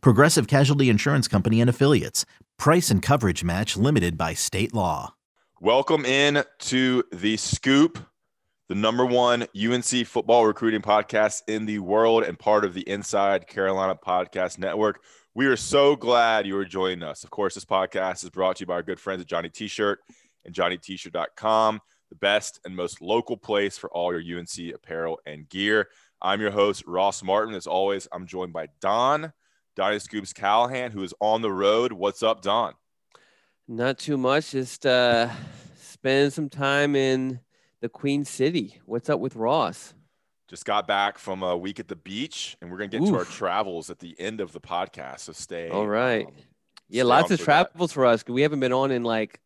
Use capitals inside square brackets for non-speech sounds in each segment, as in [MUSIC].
Progressive Casualty Insurance Company and Affiliates. Price and coverage match limited by state law. Welcome in to the Scoop, the number one UNC football recruiting podcast in the world and part of the Inside Carolina Podcast Network. We are so glad you are joining us. Of course, this podcast is brought to you by our good friends at Johnny T-Shirt and JohnnyT-Shirt.com the best and most local place for all your UNC apparel and gear. I'm your host, Ross Martin. As always, I'm joined by Don, Donnie Scoops Callahan, who is on the road. What's up, Don? Not too much. Just uh, spending some time in the Queen City. What's up with Ross? Just got back from a week at the beach, and we're gonna get Oof. into our travels at the end of the podcast. So stay. All right. Um, yeah, lots of travels that. for us. We haven't been on in like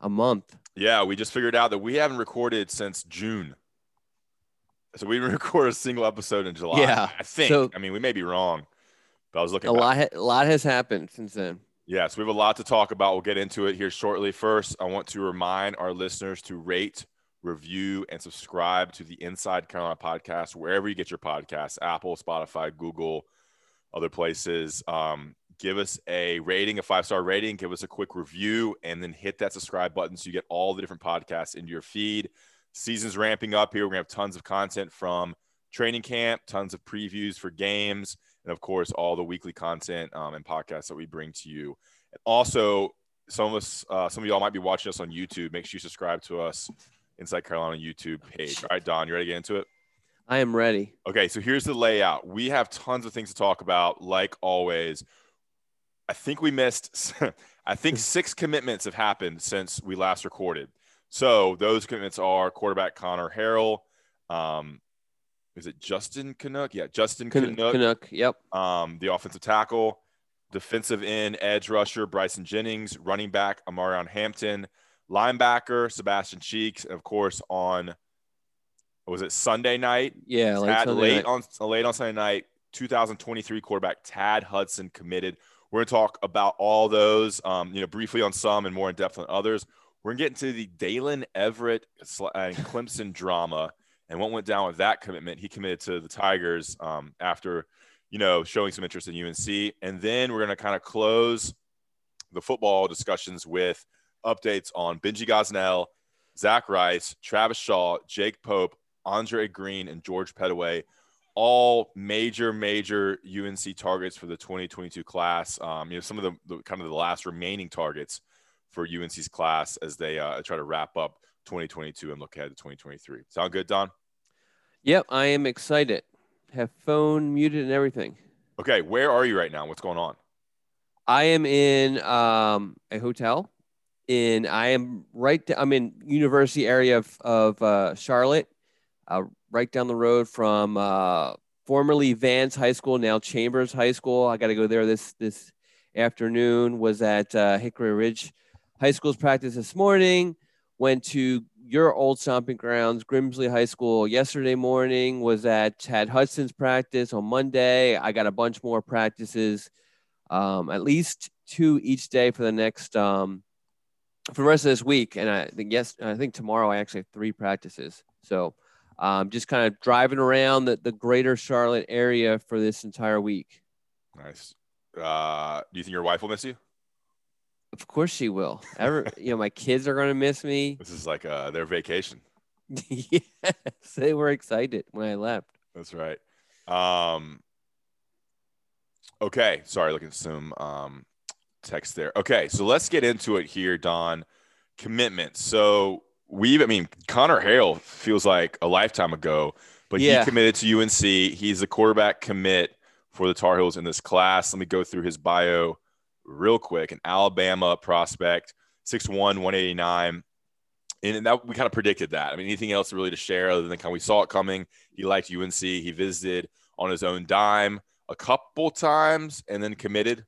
a month. Yeah, we just figured out that we haven't recorded since June. So we didn't [LAUGHS] record a single episode in July. Yeah, I think. So I mean, we may be wrong, but I was looking. A lot, a lot has happened since then. Yes, we have a lot to talk about. We'll get into it here shortly. First, I want to remind our listeners to rate, review, and subscribe to the Inside Carolina podcast wherever you get your podcasts: Apple, Spotify, Google, other places. Um, give us a rating, a five star rating, give us a quick review, and then hit that subscribe button so you get all the different podcasts into your feed. Season's ramping up here. We're going to have tons of content from training camp, tons of previews for games, and of course, all the weekly content um, and podcasts that we bring to you. And also, some of us, uh, some of y'all might be watching us on YouTube. Make sure you subscribe to us Inside Carolina YouTube page. All right, Don, you ready to get into it? I am ready. Okay, so here's the layout. We have tons of things to talk about, like always. I think we missed. [LAUGHS] I think six commitments have happened since we last recorded. So those commitments are quarterback Conner Harrell. Um, is it Justin Kanyuk? Yeah, Justin Can- Kanyuk. Kanyuk. Yep. Um, the offensive tackle, defensive end, edge rusher Bryson Jennings, running back Omarion Hampton, linebacker Sebastian Cheeks, and of course on was it Sunday night? Yeah, late, late on late on Sunday night. 2023 quarterback Tad Hudson committed. We're going to talk about all those, um, you know, briefly on some and more in depth on others. We're going to get into the Daylen Everette and Clemson drama and what went down with that commitment. He committed to the Tigers um, after, you know, showing some interest in UNC. And then we're going to kind of close the football discussions with updates on Benji Gosnell, Zach Rice, Travis Shaw, Jake Pope, Andre Greene, and George Pettaway all major, major UNC targets for the 2022 class. Um, you know, some of the, the, kind of the last remaining targets for UNC's class as they uh, try to wrap up 2022 and look ahead to 2023. Sound good, Don? Yep, I am excited. Have phone muted and everything. Okay, where are you right now? What's going on? I am in um, a hotel. In I am right. I'm in University area of of uh, Charlotte, uh, right down the road from uh, formerly Vance High School, now Chambers High School. I got to go there this this afternoon. Was at uh, Hickory Ridge High School's practice this morning. Went to your old stomping grounds, Grimsley High School, yesterday morning. Was at Tad Hudson's practice on Monday. I got a bunch more practices, um, at least two each day for the next um, for the rest of this week. And I think yes, I think tomorrow I actually have three practices. So um, just kind of driving around the, the greater Charlotte area for this entire week. Nice. Uh, do you think your wife will miss you? Of course she will. Ever, you know, my kids are going to miss me. This is like uh, their vacation. [LAUGHS] yes, they were excited when I left. That's right. Um, okay, sorry, looking at some um, text there. Okay, so let's get into it here, Don. Commitment. So we've, I mean, Conner Harrell feels like a lifetime ago, but yeah. he committed to UNC. He's a quarterback commit for the Tar Heels in this class. Let me go through his bio real quick. An Alabama prospect, 6'1, 189. And that we kind of predicted that. I mean, anything else really to share other than kind of we saw it coming. He liked UNC. He visited on his own dime a couple times and then committed.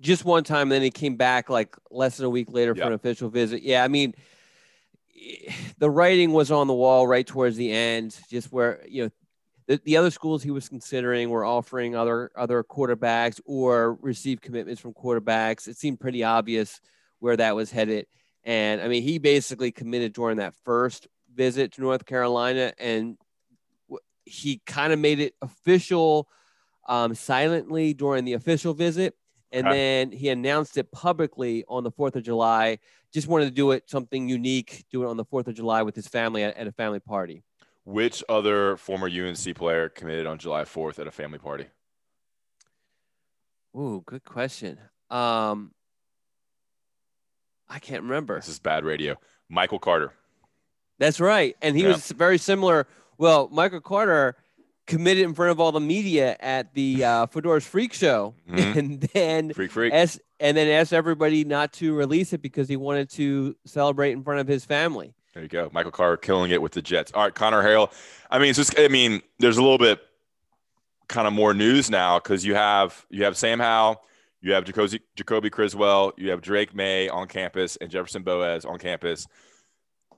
just one time, and then he came back like less than a week later for an official visit. Yeah, I mean, [SIGHS] the writing was on the wall right towards the end, just where you know the, the other schools he was considering were offering other other quarterbacks or received commitments from quarterbacks. It seemed pretty obvious where that was headed, and I mean, he basically committed during that first visit to North Carolina, and he kind of made it official um, silently during the official visit. And Okay. then he announced it publicly on the 4th of July. Just wanted to do it something unique, do it on the 4th of July with his family at, at a family party. Which other former UNC player committed on July 4th at a family party? Ooh, good question. Um, I can't remember. This is bad radio. Michael Carter. That's right. And he Yeah. was very similar. Well, Michael Carter committed in front of all the media at the uh, Fedora's Freak Show. Mhm. [LAUGHS] And then Freak freak. asked, and then asked everybody not to release it because he wanted to celebrate in front of his family. There you go. Michael Carter killing it with the Jets. All right, Conner Harrell. I mean, it's just I mean, there's a little bit kind of more news now because you have you have Sam Howell, you have Jacoby, Jacoby Criswell, you have Drake Maye on campus and Jefferson Boaz on campus.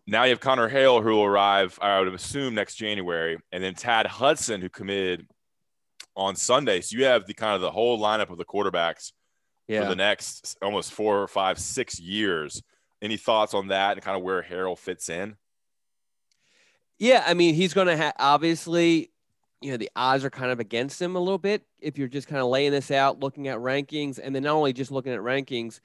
Now you have Conner Harrell who will arrive, I would assume, next January, and then Tad Hudson who committed on Sunday. So you have the kind of the whole lineup of the quarterbacks for the next almost four or five, six years. Any thoughts on that and kind of where Harrell fits in? Yeah, I mean, he's going to have obviously, you know, the odds are kind of against him a little bit if you're just kind of laying this out, looking at rankings, and then not only just looking at rankings,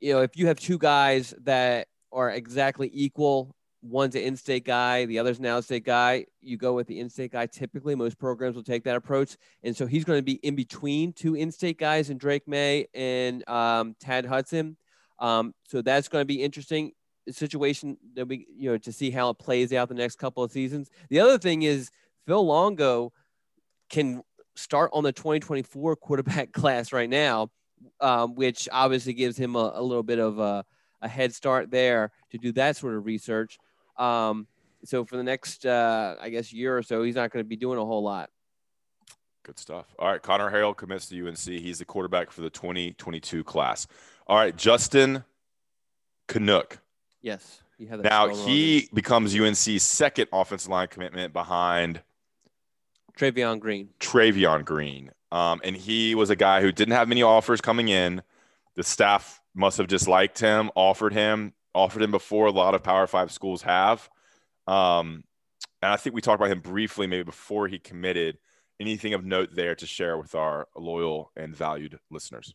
you know, if you have two guys that are exactly equal, one's an in-state guy, the other's an out-state guy, you go with the in-state guy. Typically, most programs will take that approach, and so he's going to be in between two in-state guys and Drake Maye and um, Tad Hudson. Um, so that's going to be interesting situation that we you know to see how it plays out the next couple of seasons. The other thing is Phil Longo can start on the 2024 quarterback [LAUGHS] class right now, um, which obviously gives him a, a little bit of a, a head start there to do that sort of research. Um, so for the next, uh, I guess, year or so, he's not going to be doing a whole lot. Good stuff. All right, Conner Harrell commits to UNC. He's the quarterback for the 2022 class. All right, Justin Kanyuk. Yes, you have that. Now he becomes UNC's second offensive line commitment behind Travion Green. Travion Green. Um, and he was a guy who didn't have many offers coming in. The staff must have just liked him, offered him, offered him before a lot of Power Five schools have. Um, and I think we talked about him briefly, maybe before he committed. Anything of note there to share with our loyal and valued listeners?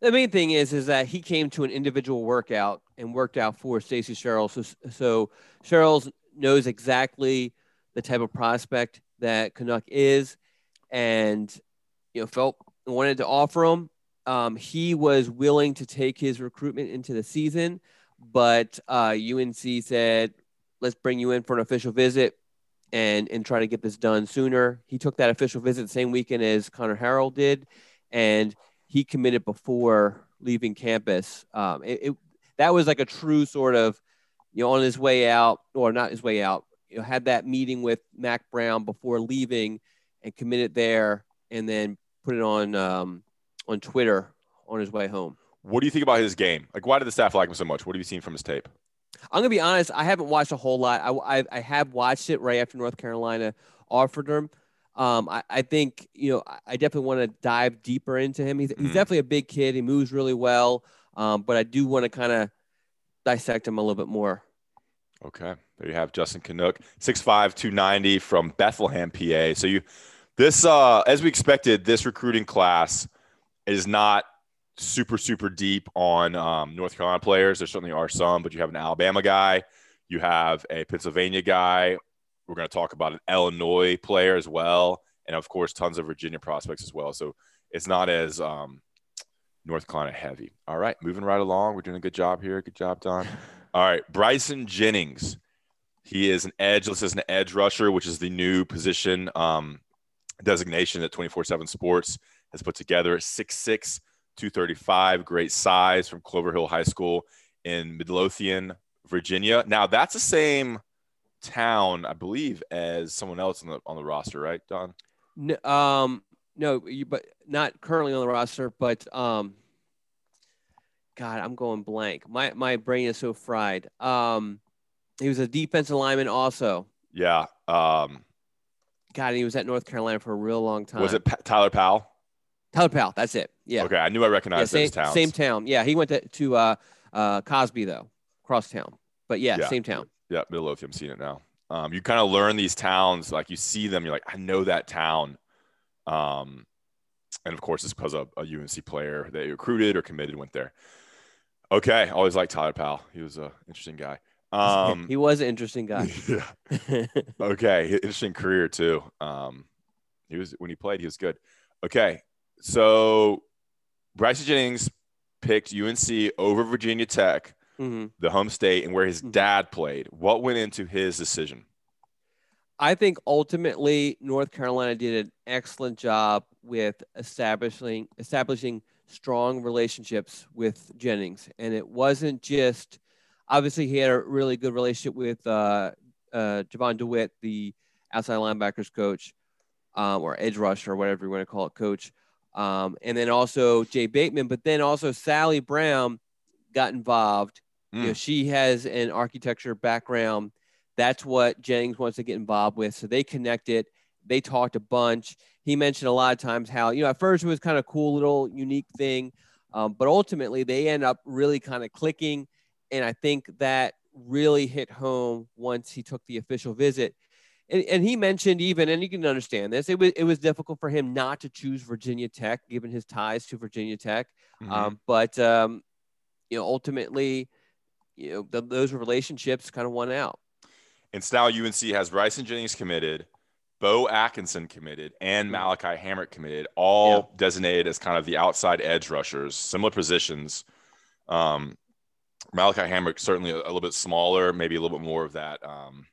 the main thing is is that he came to an individual workout and worked out for Stacy Searels. So so Searels knows exactly the type of prospect that Kanyuk is, and you know felt wanted to offer him. Um, he was willing to take his recruitment into the season, but uh, UNC said, "Let's bring you in for an official visit." And, and try to get this done sooner. He took that official visit the same weekend as Conner Harrell did, and he committed before leaving campus. Um, it, it that was like a true sort of, you know, on his way out or not his way out. You know, had that meeting with Mack Brown before leaving, and committed there, and then put it on um, on Twitter on his way home. What do you think about his game? Like, why did the staff like him so much? What have you seen from his tape? I'm gonna be honest. I haven't watched a whole lot. I, I, I have watched it right after North Carolina offered him. Um, I, I think you know I- definitely want to dive deeper into him. He's, he's Mhm. definitely a big kid. He moves really well. Um, but I do want to kind of dissect him a little bit more. Okay. There you have Justin Kanyuk, 6'5, 290 from Bethlehem, PA. So you this uh as we expected, this recruiting class is not super, super deep on um, North Carolina players. There certainly are some, but you have an Alabama guy, you have a Pennsylvania guy. We're going to talk about an Illinois player as well, and of course, tons of Virginia prospects as well. So it's not as um, North Carolina heavy. All right, moving right along. We're doing a good job here. Good job, Don. [LAUGHS] All right, Bryson Jennings. He is an edge. This is an edge rusher, which is the new position um, designation that 24 7 Sports has put together. 6'6, 235, great size from Clover Hill High School in Midlothian, Virginia. Now, that's the same town, I believe, as someone else on the, on the roster, right, Don? No, um, no, you, but not currently on the roster. But um, God, I'm going blank. My my brain is so fried. Um, he was a defensive lineman also. Yeah. Um, God, he was at North Carolina for a real long time. was it pa- Tyler Powell? Tyler Powell? That's it. Yeah. Okay, I knew I Yeah, recognized same, those towns. same town. Yeah, he went to, to uh, uh, Cosby though, cross town. But yeah, Yeah. same town. Yeah, Midlothian. I'm seeing it now. Um, you kind of learn these towns, like you see them, you're like, I know that town. Um, and of course, it's because a, a UNC player that recruited or committed went there. Okay, always liked Tyler Powell. He was an interesting guy. Um, [LAUGHS] he was an interesting guy. [LAUGHS] yeah. Okay, interesting career too. Um, he was when he played, he was good. Okay, so Bryce Jennings picked UNC over Virginia Tech, hmm the home state, and where his Mhm. dad played. What went into his decision? I think ultimately North Carolina did an excellent job with establishing establishing strong relationships with Jennings, and it wasn't just obviously he had a really good relationship with uh, uh, Jovan Dewitt, the outside linebackers coach, um, or edge rusher, or whatever you want to call it, coach, um, and then also Jay Bateman, but then also Sally Brown got involved. You know, Mm. she has an architecture background that's what Jennings wants to get involved with. So they connected. They talked a bunch. He mentioned a lot of times how, you know, at first it was kind of cool little unique thing, um, but ultimately they end up really kind of clicking. And I think that really hit home once he took the official visit. And, and he mentioned even, and you can understand this, it was, it was difficult for him not to choose Virginia Tech, given his ties to Virginia Tech. Mhm. Um, but, um, you know, ultimately, you know, th- those relationships kind of won out. and now UNC has Bryson Jennings committed, Bo Atkinson committed, and Mhm. Malaki Hamrick committed, all designated as kind of the outside edge rushers, similar positions. Um, Malaki Hamrick certainly a, a little bit smaller, maybe a little bit more of that. Um,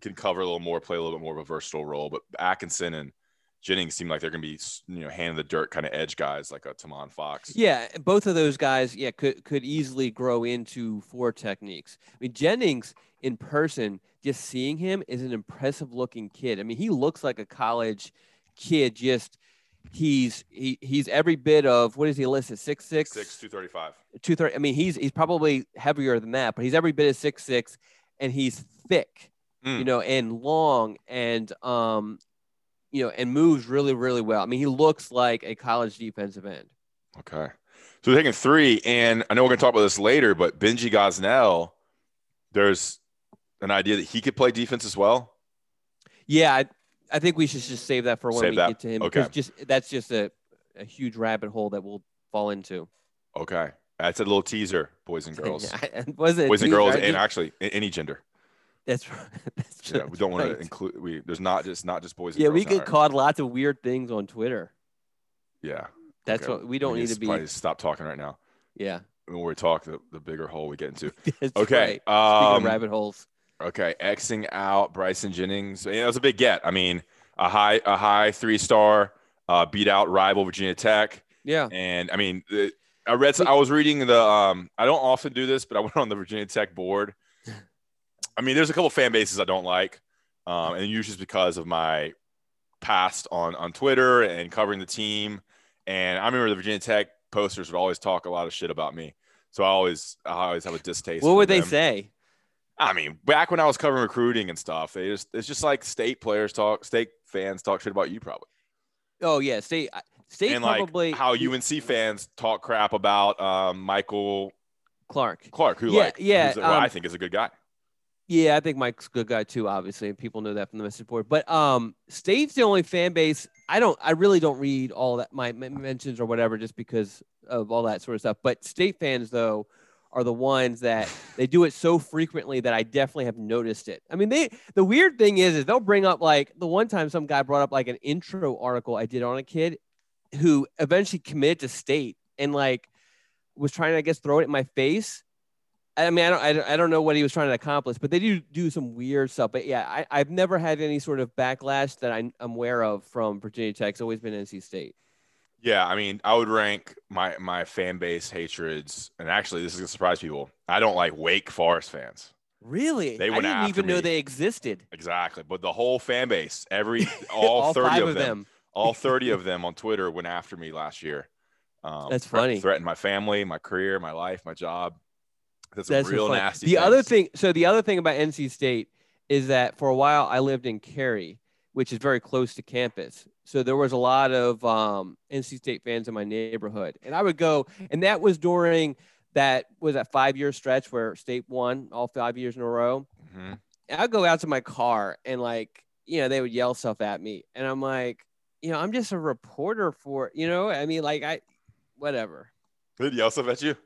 can cover a little more, play a little bit more of a versatile role. But Atkinson and Jennings seem like they're going to be, you know, hand in the dirt kind of edge guys like a Tomon Fox. Yeah, both of those guys, yeah, could could easily grow into four techniques. I mean, Jennings in person, just seeing him is an impressive looking kid. I mean, he looks like a college kid. Just he's he, he's every bit of what is he listed six six Six two thirty five. two thirty. I mean, he's he's probably heavier than that, but he's every bit of six six, and he's thick, Mm. you know, and long, and um, you know, and moves really really well. I mean, he looks like a college defensive end. Okay. So taking three, and I know we're going to talk about this later, but Benji Gosnell, there's an idea that he could play defense as well. Yeah, I, I think we should just save that for when Save we that. get to him Okay. because just that's just a, a huge rabbit hole that we'll fall into. Okay. That's a little teaser, boys and [LAUGHS] girls. Boys and huge, girls, and actually any gender. That's right. [LAUGHS] That's Yeah, we don't want to include. We there's not just not just boys and Yeah, we get right? caught lots of weird things on Twitter. Yeah. That's Okay. what we don't need to be. stop talking right now. Yeah, When we talk, the, the bigger hole we get into. [LAUGHS] Okay. right. Speaking Um, of rabbit holes, Okay, Xing out Bryson Jennings. You know, it was a big get. I mean, a high a high three star, uh, beat out rival Virginia Tech, yeah, and I mean, the, I read. I was reading the. Um, I don't often do this, but I went on the Virginia Tech board. I mean, there's a couple fan bases I don't like, um, and usually it's because of my past on on Twitter and covering the team. And I remember the Virginia Tech posters would always talk a lot of shit about me, so I always I always have a distaste. what would they say? I mean, back when I was covering recruiting and stuff, they just it's just like state players talk, state fans talk shit about you probably, Oh yeah, state state and like probably how UNC fans talk crap about um, Michael Clark. Clark, who Yeah, like yeah, who I um, think is a good guy. Yeah, I think Mike's a good guy too, obviously, and people know that from the message board. But um, State's the only fan base. I don't, I really don't read all that my mentions or whatever, just because of all that sort of stuff. But State fans, though, are the ones that [LAUGHS] they do it so frequently that I definitely have noticed it. I mean, they. The weird thing is, is they'll bring up like the one time some guy brought up like an intro article I did on a kid who eventually committed to State and like was trying to, I guess, throw it in my face. I mean, I don't, I don't, I don't know what he was trying to accomplish, but they do do some weird stuff. But yeah, I, I've never had any sort of backlash that I'm aware of from Virginia Tech. It's always been NC State. Yeah, I mean, I would rank my my fan base hatreds, and actually, this is gonna surprise people. I don't like Wake Forest fans. Really? They went I didn't even know they existed. Exactly, but the whole fan base, every [LAUGHS] all, thirty five of them, them. all [LAUGHS] 30 of them on Twitter went after me last year. Um, That's funny. Threatened my family, my career, my life, my job. That's, That's real nasty. The other thing, so the other thing about NC State is that for a while I lived in Cary, which is very close to campus. So there was a lot of um, NC State fans in my neighborhood, and I would go, and that was during that was that five year stretch where State won all five years in a row. Mhm. I'd go out to my car and like, you know, they would yell stuff at me, and I'm like, you know, I'm just a reporter for, you know, I mean, like I, whatever. Did yell stuff at you?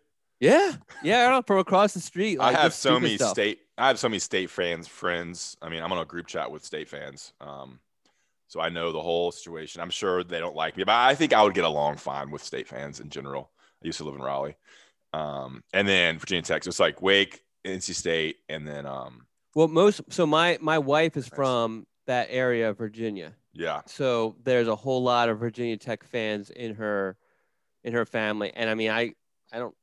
Yeah, yeah, I don't know, from across the street. I have so many stuff. state. I have so many state fans, friends. I mean, I'm on a group chat with state fans, um, so I know the whole situation. I'm sure they don't like me, but I think I would get along fine with state fans in general. I used to live in Raleigh, um, and then Virginia Tech. So it's like Wake, NC State, and then um, Well, most so my my wife is from that area of Virginia, yeah, so there's a whole lot of Virginia Tech fans in her in her family, and I mean, I I don't,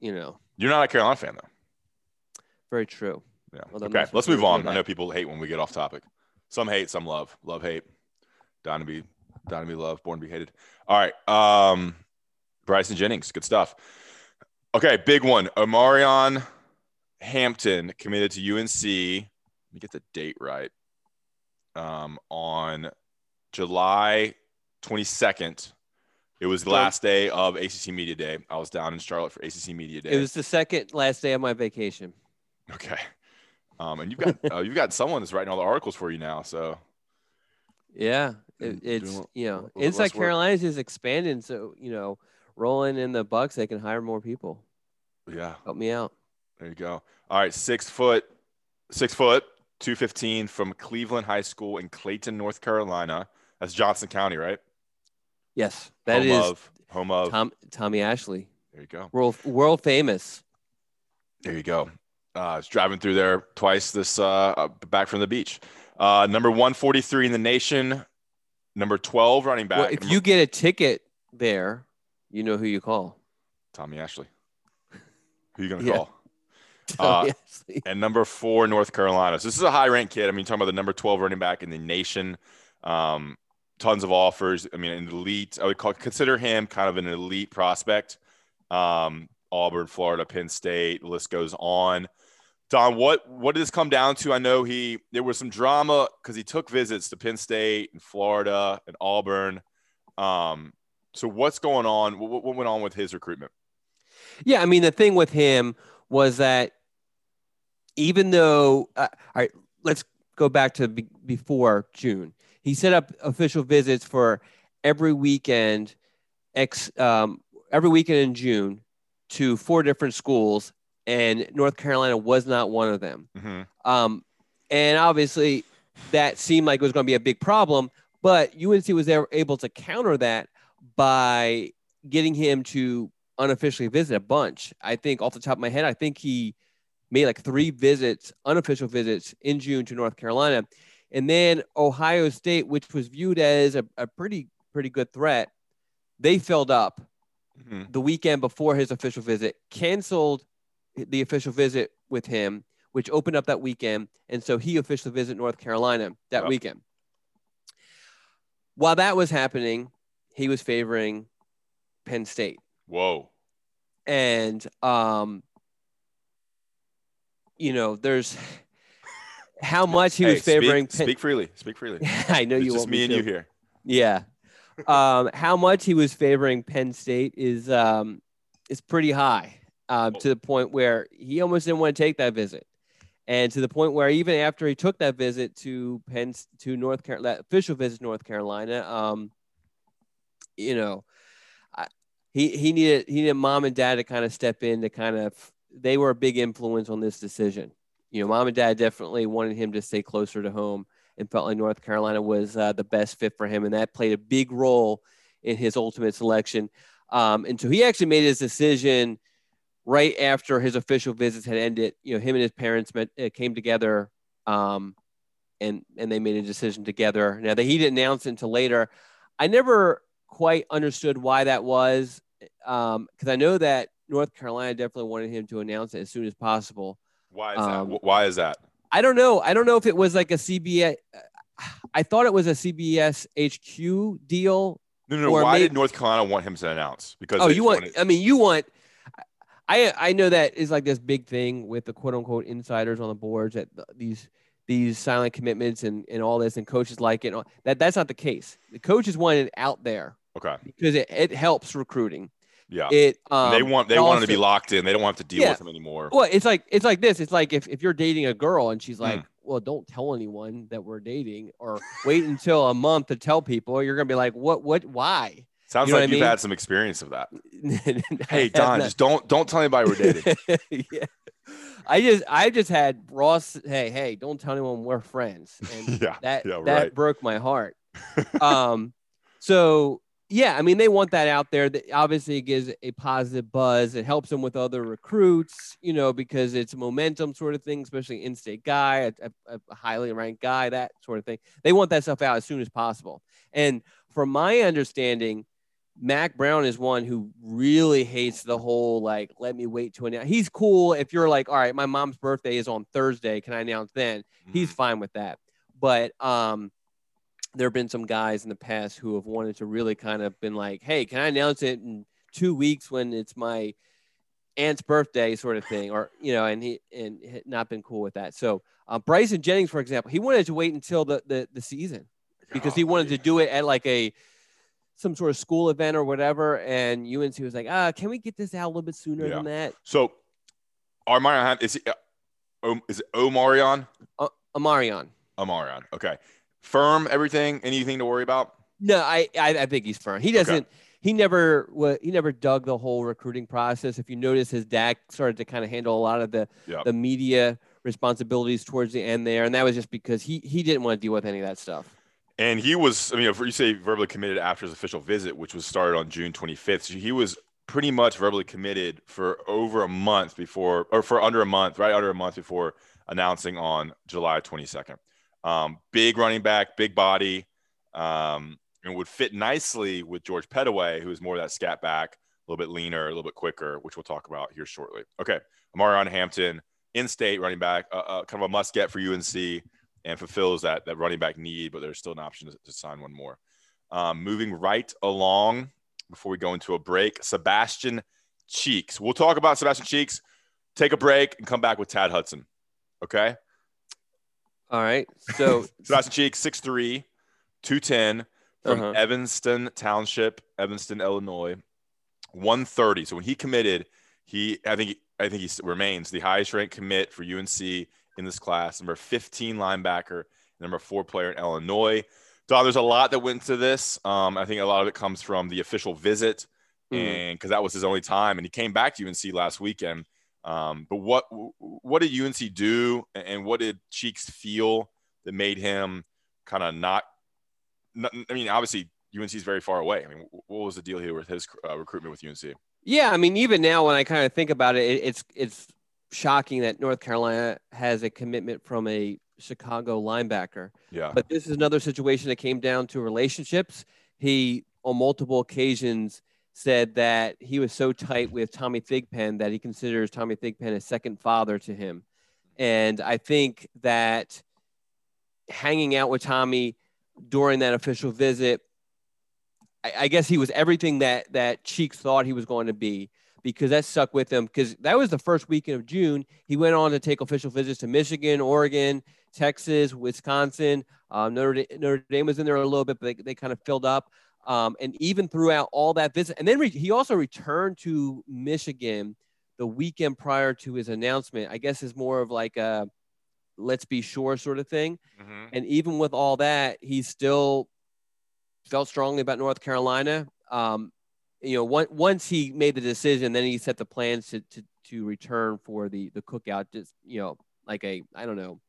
you know, you're not a Carolina fan though. very true. Yeah. Well, okay, let's- move on. I know people hate when we get off topic. Some hate, some love. Love, hate. Down to be, down to be loved, born to be hated. All right. Um, Bryson Jennings, good stuff. Okay, big one. Omarion Hampton committed to UNC. Let me get the date right. Um, on July 22nd. It was the last day of ACC Media Day. I was down in Charlotte for ACC Media Day. It was the second last day of my vacation. Okay. Um, and you've got [LAUGHS] uh, you've got someone that's writing all the articles for you now. So Yeah, it, it's doing you know, Inside work. Carolina's is expanding, so you know, rolling in the Bucks, they can hire more people. yeah, Help me out. there you go. All right, six foot, six foot, two fifteen from Cleveland High School in Clayton, North Carolina. That's Johnston County, right? Yes, that home is of home of. Tom Tommy Ashley, There you go. world world famous. There you go. Uh, I was driving through there twice this uh, back from the beach. Uh, number one forty three in the nation. Number twelve running back. Well, if number- you get a ticket there, you know who you call. Tommy Ashley. Who you gonna Yeah. call? [LAUGHS] Uh, and number four, North Carolina. So this is a high ranked kid. I mean, talking about the number 12 running back in the nation. Um, tons of offers. I mean, an elite. I would call consider him kind of an elite prospect. Um, Auburn, Florida, Penn State. The list goes on. Don, what what did this come down to? I know he there was some drama because he took visits to Penn State and Florida and Auburn. Um, so what's going on? What, what went on with his recruitment? Yeah, I mean the thing with him was that even though uh, all right, let's go back to be- before June. He set up official visits for every weekend, ex um, every weekend in June, to four different schools, and North Carolina was not one of them. Mhm. Um, and obviously, that seemed like it was going to be a big problem. But UNC was there, able to counter that by getting him to unofficially visit a bunch. I think off the top of my head, I think he made like three visits, unofficial visits in June to North Carolina. And then Ohio State, which was viewed as a, a pretty, pretty good threat, they filled up Mhm. the weekend before his official visit, canceled the official visit with him, which opened up that weekend. And so he officially visited North Carolina that Yep. weekend. While that was happening, he was favoring Penn State. Whoa. And, um, you know, there's how much he Hey, was favoring Speak, Penn- speak freely. Speak freely. [LAUGHS] I know It's you just me and to. you here. Yeah. Um, how much he was favoring Penn State is um, is pretty high um, to the point where he almost didn't want to take that visit, and to the point where even after he took that visit to Penn to North Carolina, that official visit to North Carolina, um, you know, I, he he needed he needed mom and dad to kind of step in to kind of they were a big influence on this decision. You know, mom and dad definitely wanted him to stay closer to home and felt like North Carolina was uh, the best fit for him, and that played a big role in his ultimate selection. Um, and so he actually made his decision right after his official visits had ended. You know, him and his parents met, uh, came together, um, and and they made a decision together. Now that he didn't announce it until later, I never quite understood why that was, because I know that North Carolina definitely wanted him to announce it as soon as possible. Why is Um, that? Why is that? I don't know. I don't know if it was like a CBS. I thought it was a CBS HQ deal No, no, no. Why maybe- did North Carolina want him to announce? Because Oh, you want? wanted- I mean, you want. I I know that is like this big thing with the quote unquote insiders on the boards that these these silent commitments and and all this and coaches like it. That that's not the case. The coaches want it out there okay, because it, it helps recruiting. Yeah. It um, they want they want him to be locked in. They don't want to deal Yeah. with him anymore. Well, it's like it's like this. It's like if, if you're dating a girl and Hmm. she's like, "Well, don't tell anyone that we're dating," or wait until a month to tell people. You're gonna be like, "What? What? Why?" Sounds you know like you've mean? had some experience of that. [LAUGHS] Hey Don, just don't don't tell anybody we're dating. [LAUGHS] yeah. I just I just had Ross. Hey, hey, don't tell anyone we're friends. And [LAUGHS] yeah, that yeah, that right. broke my heart. um, so yeah, I mean they want that out there. That obviously it gives a positive buzz. It helps them with other recruits, you know, because it's momentum sort of thing, especially in-state guy, a, a, a highly ranked guy, that sort of thing. They want that stuff out as soon as possible. And from my understanding, Mack Brown is one who really hates the whole like, let me wait to announce. He's cool if you're like, all right, my mom's birthday is on Thursday. Can I announce then? He's Mhm. fine with that. But um, there have been some guys in the past who have wanted to really kind of been like, hey, can I announce it in two weeks when it's my aunt's birthday, sort of thing, or you know, and he and had not been cool with that. So uh, Bryson Jennings, for example, he wanted to wait until the the, the season because he wanted to do it at like a some sort of school event or whatever. And UNC was like, ah, can we get this out a little bit sooner Yeah. than that? So, Armarion is he, uh, um, is it Omarion? Uh, Amarion. Omarion. Okay, firm. Everything. Anything to worry about? No, I, I I think he's firm. He doesn't. He never he never dug the whole recruiting process. If you notice, his dad started to kind of handle a lot of the Yep. the media responsibilities towards the end there, and that was just because he he didn't want to deal with any of that stuff. And he was, I mean, you say verbally committed after his official visit, which was started on June 25th, so he was pretty much verbally committed for over a month before, or for under a month, right under a month before announcing on July 22nd. Um, big running back, big body, um, and would fit nicely with George Pettaway, who is more that scat back, a little bit leaner, a little bit quicker, which we'll talk about here shortly. Okay, Amarion Hampton, in-state running back, uh, uh, kind of a must get for UNC and fulfills that that running back need, but there's still an option to, to sign one more. Um, moving right along before we go into a break, Sebastian Cheeks. We'll talk about Sebastian Cheeks. Take a break and come back with Tad Hudson. Okay. All right, so [LAUGHS] Sebastian Cheeks, 6'3, 210 from Uh-huh. Evanston Township, Evanston, Illinois. 130. So when he committed, he I think I think he remains the highest ranked commit for UNC in this class, number 15 linebacker, number four player in Illinois. Don, there's a lot that went into this. Um, I think a lot of it comes from the official visit, Mhm. and because that was his only time, and he came back to UNC last weekend. Um, but what what did UNC do, and what did Cheeks feel that made him kind of not, not? I mean, obviously UNC is very far away. I mean, what was the deal here with his uh, recruitment with UNC? yeah, I mean, even now when I kind of think about it, it, it's it's shocking that North Carolina has a commitment from a Chicago linebacker. Yeah, But this is another situation that came down to relationships. He, on multiple occasions, said that he was so tight with Tommy Thigpen that he considers Tommy Thigpen a second father to him. And I think that hanging out with Tommy during that official visit, I, I guess he was everything that that Cheeks thought he was going to be because that stuck with him. Because that was the first weekend of June. He went on to take official visits to Michigan, Oregon, Texas, Wisconsin. Um, Notre, Dame, Notre Dame was in there a little bit, but they, they kind of filled up. Um, and even throughout all that visit, and then re- he also returned to Michigan the weekend prior to his announcement. I guess is more of like a let's be sure sort of thing. Mhm. And even with all that, he still felt strongly about North Carolina. Um, you know, one, once he made the decision, then he set the plans to, to, to return for the, the cookout, just, you know, like a, I don't know,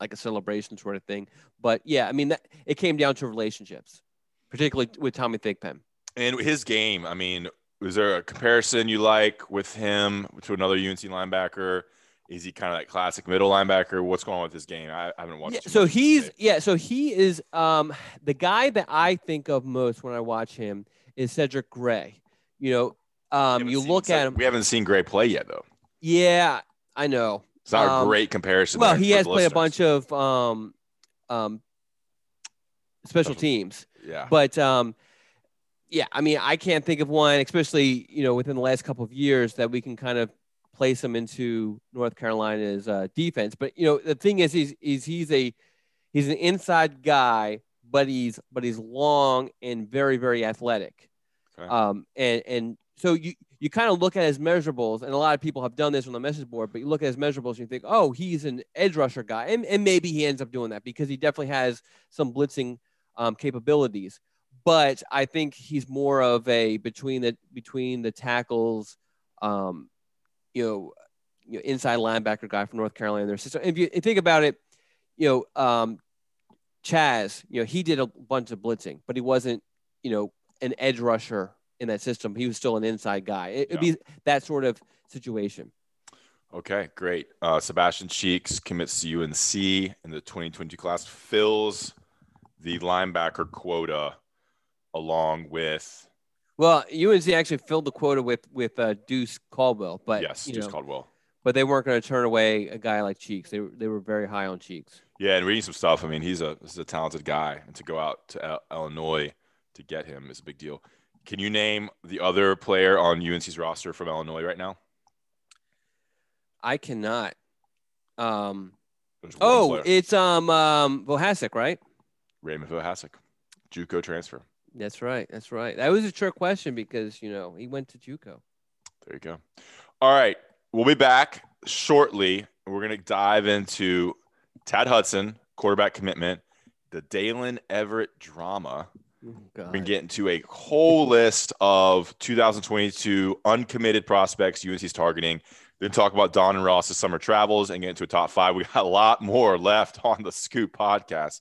like a celebration sort of thing. But yeah, I mean, that, it came down to relationships, particularly with Tommy Thigpen. and his game. I mean, was there a comparison you like with him to another UNC linebacker? Is he kind of that classic middle linebacker? What's going on with his game? I, I haven't watched. Yeah, so he's tape. yeah, so he is um the guy that I think of most when I watch him is Cedric Gray. You know, um you look Ced- at him. We haven't seen Gray play yet, though. Yeah, I know. It's not Um, a great comparison. Well, he has played a bunch of um um special Special- teams, Yeah. but um Yeah, I mean, I can't think of one, especially you know within the last couple of years, that we can kind of place him into North Carolina's uh, defense. But you know, the thing is, he's, he's he's a he's an inside guy, but he's but he's long and very very athletic. Okay. Um, and and so you you kind of look at his measurables, and a lot of people have done this on the message board, but you look at his measurables and you think, oh, he's an edge rusher guy, and, and maybe he ends up doing that because he definitely has some blitzing um, capabilities. But I think he's more of a between the between the tackles, um, you know, you know, inside linebacker guy from North Carolina. Their system. If you think about it, you know, um, Chaz, you know, he did a bunch of blitzing, but he wasn't, you know, an edge rusher in that system. He was still an inside guy. It, would be that sort of situation. Okay, great. Uh, Sebastian Cheeks commits to UNC in the 2022 class, fills the linebacker quota along with. Well, UNC actually filled the quota with with uh, Deuce Caldwell, but yes, Deuce know, Caldwell. But they weren't going to turn away a guy like Cheeks. They they were very high on Cheeks. Yeah, and reading some stuff. I mean, he's a he's a talented guy, and to go out to Illinois to get him is a big deal. Can you name the other player on UNC's roster from Illinois right now? I cannot. Um, oh, player. it's um um Vohasek, right? Raymond Vohasek, JUCO transfer. That's right. That's right. That was a trick question because you know he went to JUCO. There you go. All right, we'll be back shortly. We're gonna dive into Tad Hudson quarterback commitment, the Daylen Everette drama. Oh, We're gonna get into a whole list of 2022 uncommitted prospects UNC's targeting. Then talk about Don and Ross's summer travels and get into a top five. We got a lot more left on the Scoop podcast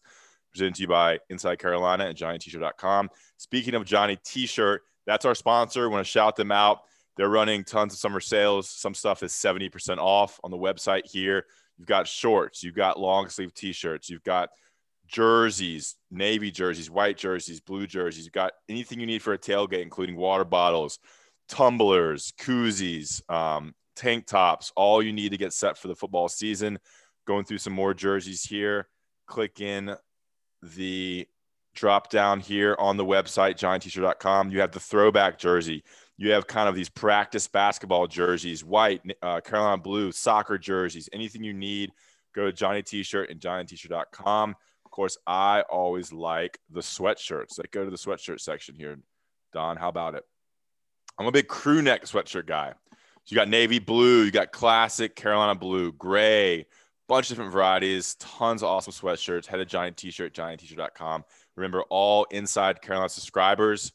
presented to you by Inside Carolina and JohnnyT-shirt.com. Speaking of Johnny T-shirt, that's our sponsor. want to shout them out. They're running tons of summer sales. Some stuff is 70% off on the website here. You've got shorts, you've got long sleeve T-shirts, you've got jerseys, navy jerseys, white jerseys, blue jerseys. You've got anything you need for a tailgate, including water bottles, tumblers, koozies, um, tank tops, all you need to get set for the football season. Going through some more jerseys here. Click in the drop down here on the website, johnnytshirt.com. You have the throwback jersey. You have kind of these practice basketball jerseys, white, uh, Carolina blue, soccer jerseys, anything you need. Go to Johnny T-shirt and johnnytshirt.com. Of course, I always like the sweatshirts. Let's go to the sweatshirt section here. Don, how about it? I'm a big crew neck sweatshirt guy. So you got navy blue, you got classic Carolina blue, gray, bunch of different varieties, tons of awesome sweatshirts. Head to Johnny T-shirt, johnnyt-shirt.com. Remember, all Inside Carolina subscribers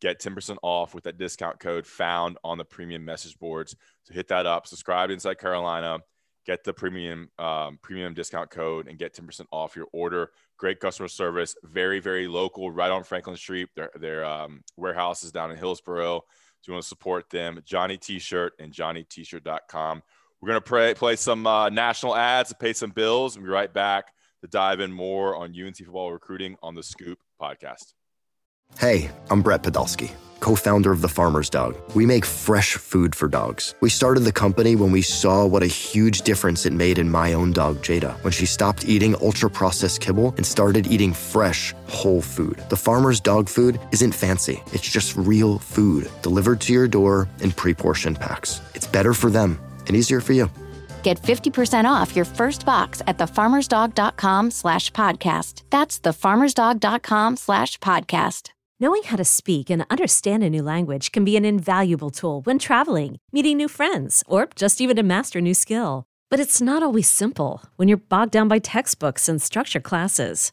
get 10% off with that discount code found on the premium message boards. So hit that up. Subscribe to Inside Carolina. Get the premium um, premium discount code and get 10% off your order. Great customer service, very very local, right on Franklin Street. Their their um, warehouse is down in Hillsborough. So you want to support them, Johnny T-shirt and JohnnyT-shirt.com. We're going to play, play some uh, national ads to pay some bills and be right back to dive in more on UNC football recruiting on the Scoop podcast. Hey, I'm Brett Podolsky, co founder of The Farmer's Dog. We make fresh food for dogs. We started the company when we saw what a huge difference it made in my own dog, Jada, when she stopped eating ultra processed kibble and started eating fresh, whole food. The Farmer's Dog food isn't fancy, it's just real food delivered to your door in pre portioned packs. It's better for them and easier for you. Get 50% off your first box at thefarmersdog.com slash podcast. That's thefarmersdog.com slash podcast. Knowing how to speak and understand a new language can be an invaluable tool when traveling, meeting new friends, or just even to master a new skill. But it's not always simple when you're bogged down by textbooks and structure classes.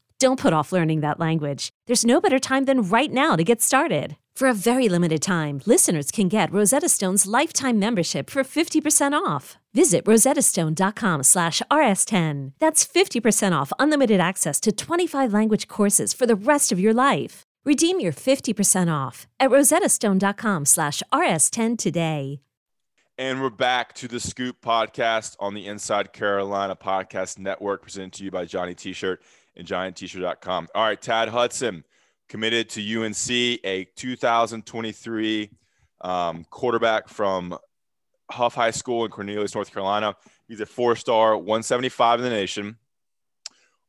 Don't put off learning that language. There's no better time than right now to get started. For a very limited time, listeners can get Rosetta Stone's lifetime membership for 50% off. Visit rosettastone.com slash rs10. That's 50% off unlimited access to 25 language courses for the rest of your life. Redeem your 50% off at rosettastone.com slash rs10 today. And we're back to the Scoop podcast on the Inside Carolina Podcast Network, presented to you by Johnny T-shirt and JohnnyT-shirt.com. All right, Tad Hudson committed to UNC, a 2023 um, quarterback from Hough High School in Cornelius, North Carolina. He's a four-star, 175 in the nation,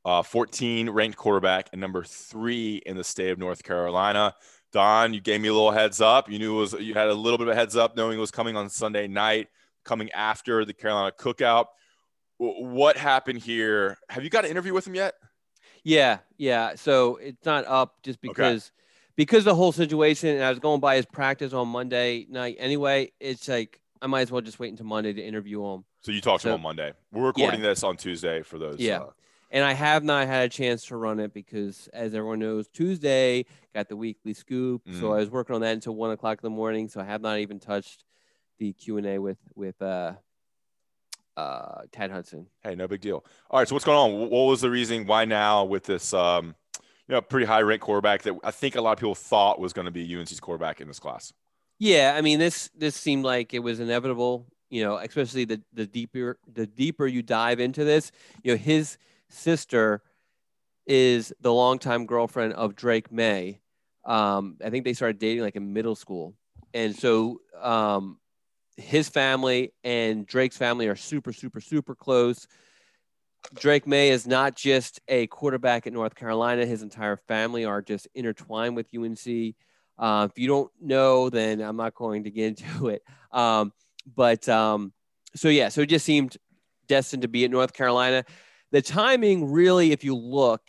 uh, 14 ranked quarterback, and number three in the state of North Carolina. Don, you gave me a little heads up. You knew it was you had a little bit of a heads up knowing it was coming on Sunday night, coming after the Carolina cookout. What happened here? Have you got an interview with him yet? Yeah, yeah. So it's not up just because okay. because the whole situation and I was going by his practice on Monday night anyway, it's like I might as well just wait until Monday to interview him. So you talked so, to him on Monday. We're recording yeah. this on Tuesday for those. Yeah. Uh, and I have not had a chance to run it because, as everyone knows, Tuesday got the weekly scoop. Mm. So I was working on that until one o'clock in the morning. So I have not even touched the Q and A with with uh, uh, Tad Hudson. Hey, no big deal. All right, so what's going on? What was the reasoning? Why now with this? Um, you know, pretty high ranked quarterback that I think a lot of people thought was going to be UNC's quarterback in this class. Yeah, I mean this this seemed like it was inevitable. You know, especially the the deeper the deeper you dive into this, you know, his sister is the longtime girlfriend of Drake Maye. Um, I think they started dating like in middle school. And so um, his family and Drake's family are super, super, super close. Drake Maye is not just a quarterback at North Carolina. His entire family are just intertwined with UNC. Uh, if you don't know, then I'm not going to get into [LAUGHS] it. Um, but um, so, yeah, so it just seemed destined to be at North Carolina the timing really, if you look,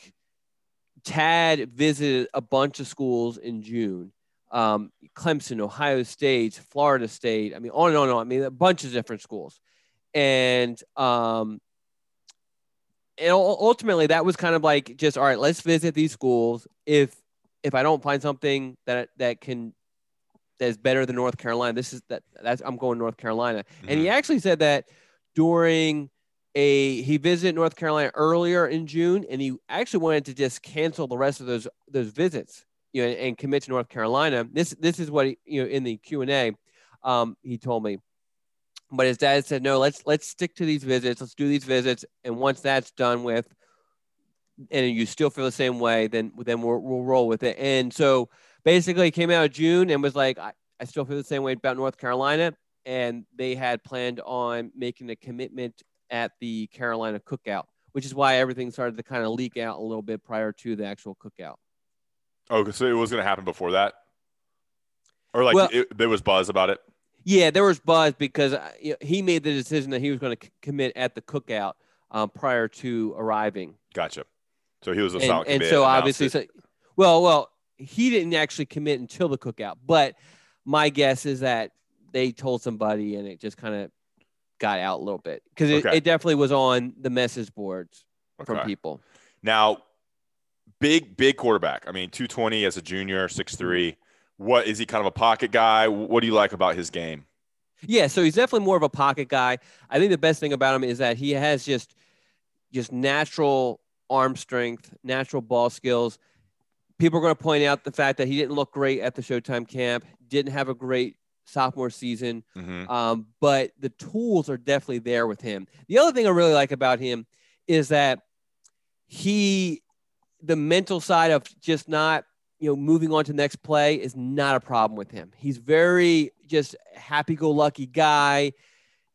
Tad visited a bunch of schools in June. Um, Clemson, Ohio State, Florida State. I mean, on and on and on. I mean, a bunch of different schools. And um, and ultimately that was kind of like just all right, let's visit these schools. If if I don't find something that that can that is better than North Carolina, this is that that's I'm going North Carolina. Mm-hmm. And he mm-hmm. actually said that during a he visited North Carolina earlier in June, and he actually wanted to just cancel the rest of those those visits, you know, and, commit to North Carolina. This this is what he, you know in the Q and A, um, he told me. But his dad said, no, let's let's stick to these visits. Let's do these visits, and once that's done with, and you still feel the same way, then then we'll, we'll roll with it. And so basically, he came out of June and was like, I, I still feel the same way about North Carolina and they had planned on making a commitment at the Carolina cookout, which is why everything started to kind of leak out a little bit prior to the actual cookout. Oh, so it was going to happen before that, or like well, it, there was buzz about it. Yeah, there was buzz because uh, he made the decision that he was going to c- commit at the cookout um, prior to arriving. Gotcha. So he was a and, solid and so obviously, so, well, well, he didn't actually commit until the cookout, but my guess is that they told somebody and it just kind of got out a little bit because it, okay. it, definitely was on the message boards okay. from people. Now, big, big quarterback. I mean, 220 as a junior, 6'3. What is he kind of a pocket guy? What do you like about his game? Yeah, so he's definitely more of a pocket guy. I think the best thing about him is that he has just just natural arm strength, natural ball skills. People are going to point out the fact that he didn't look great at the Showtime camp, didn't have a great sophomore season. Mm-hmm. Um, but the tools are definitely there with him. The other thing I really like about him is that he, the mental side of just not, you know, moving on to the next play is not a problem with him. He's very just happy go lucky guy.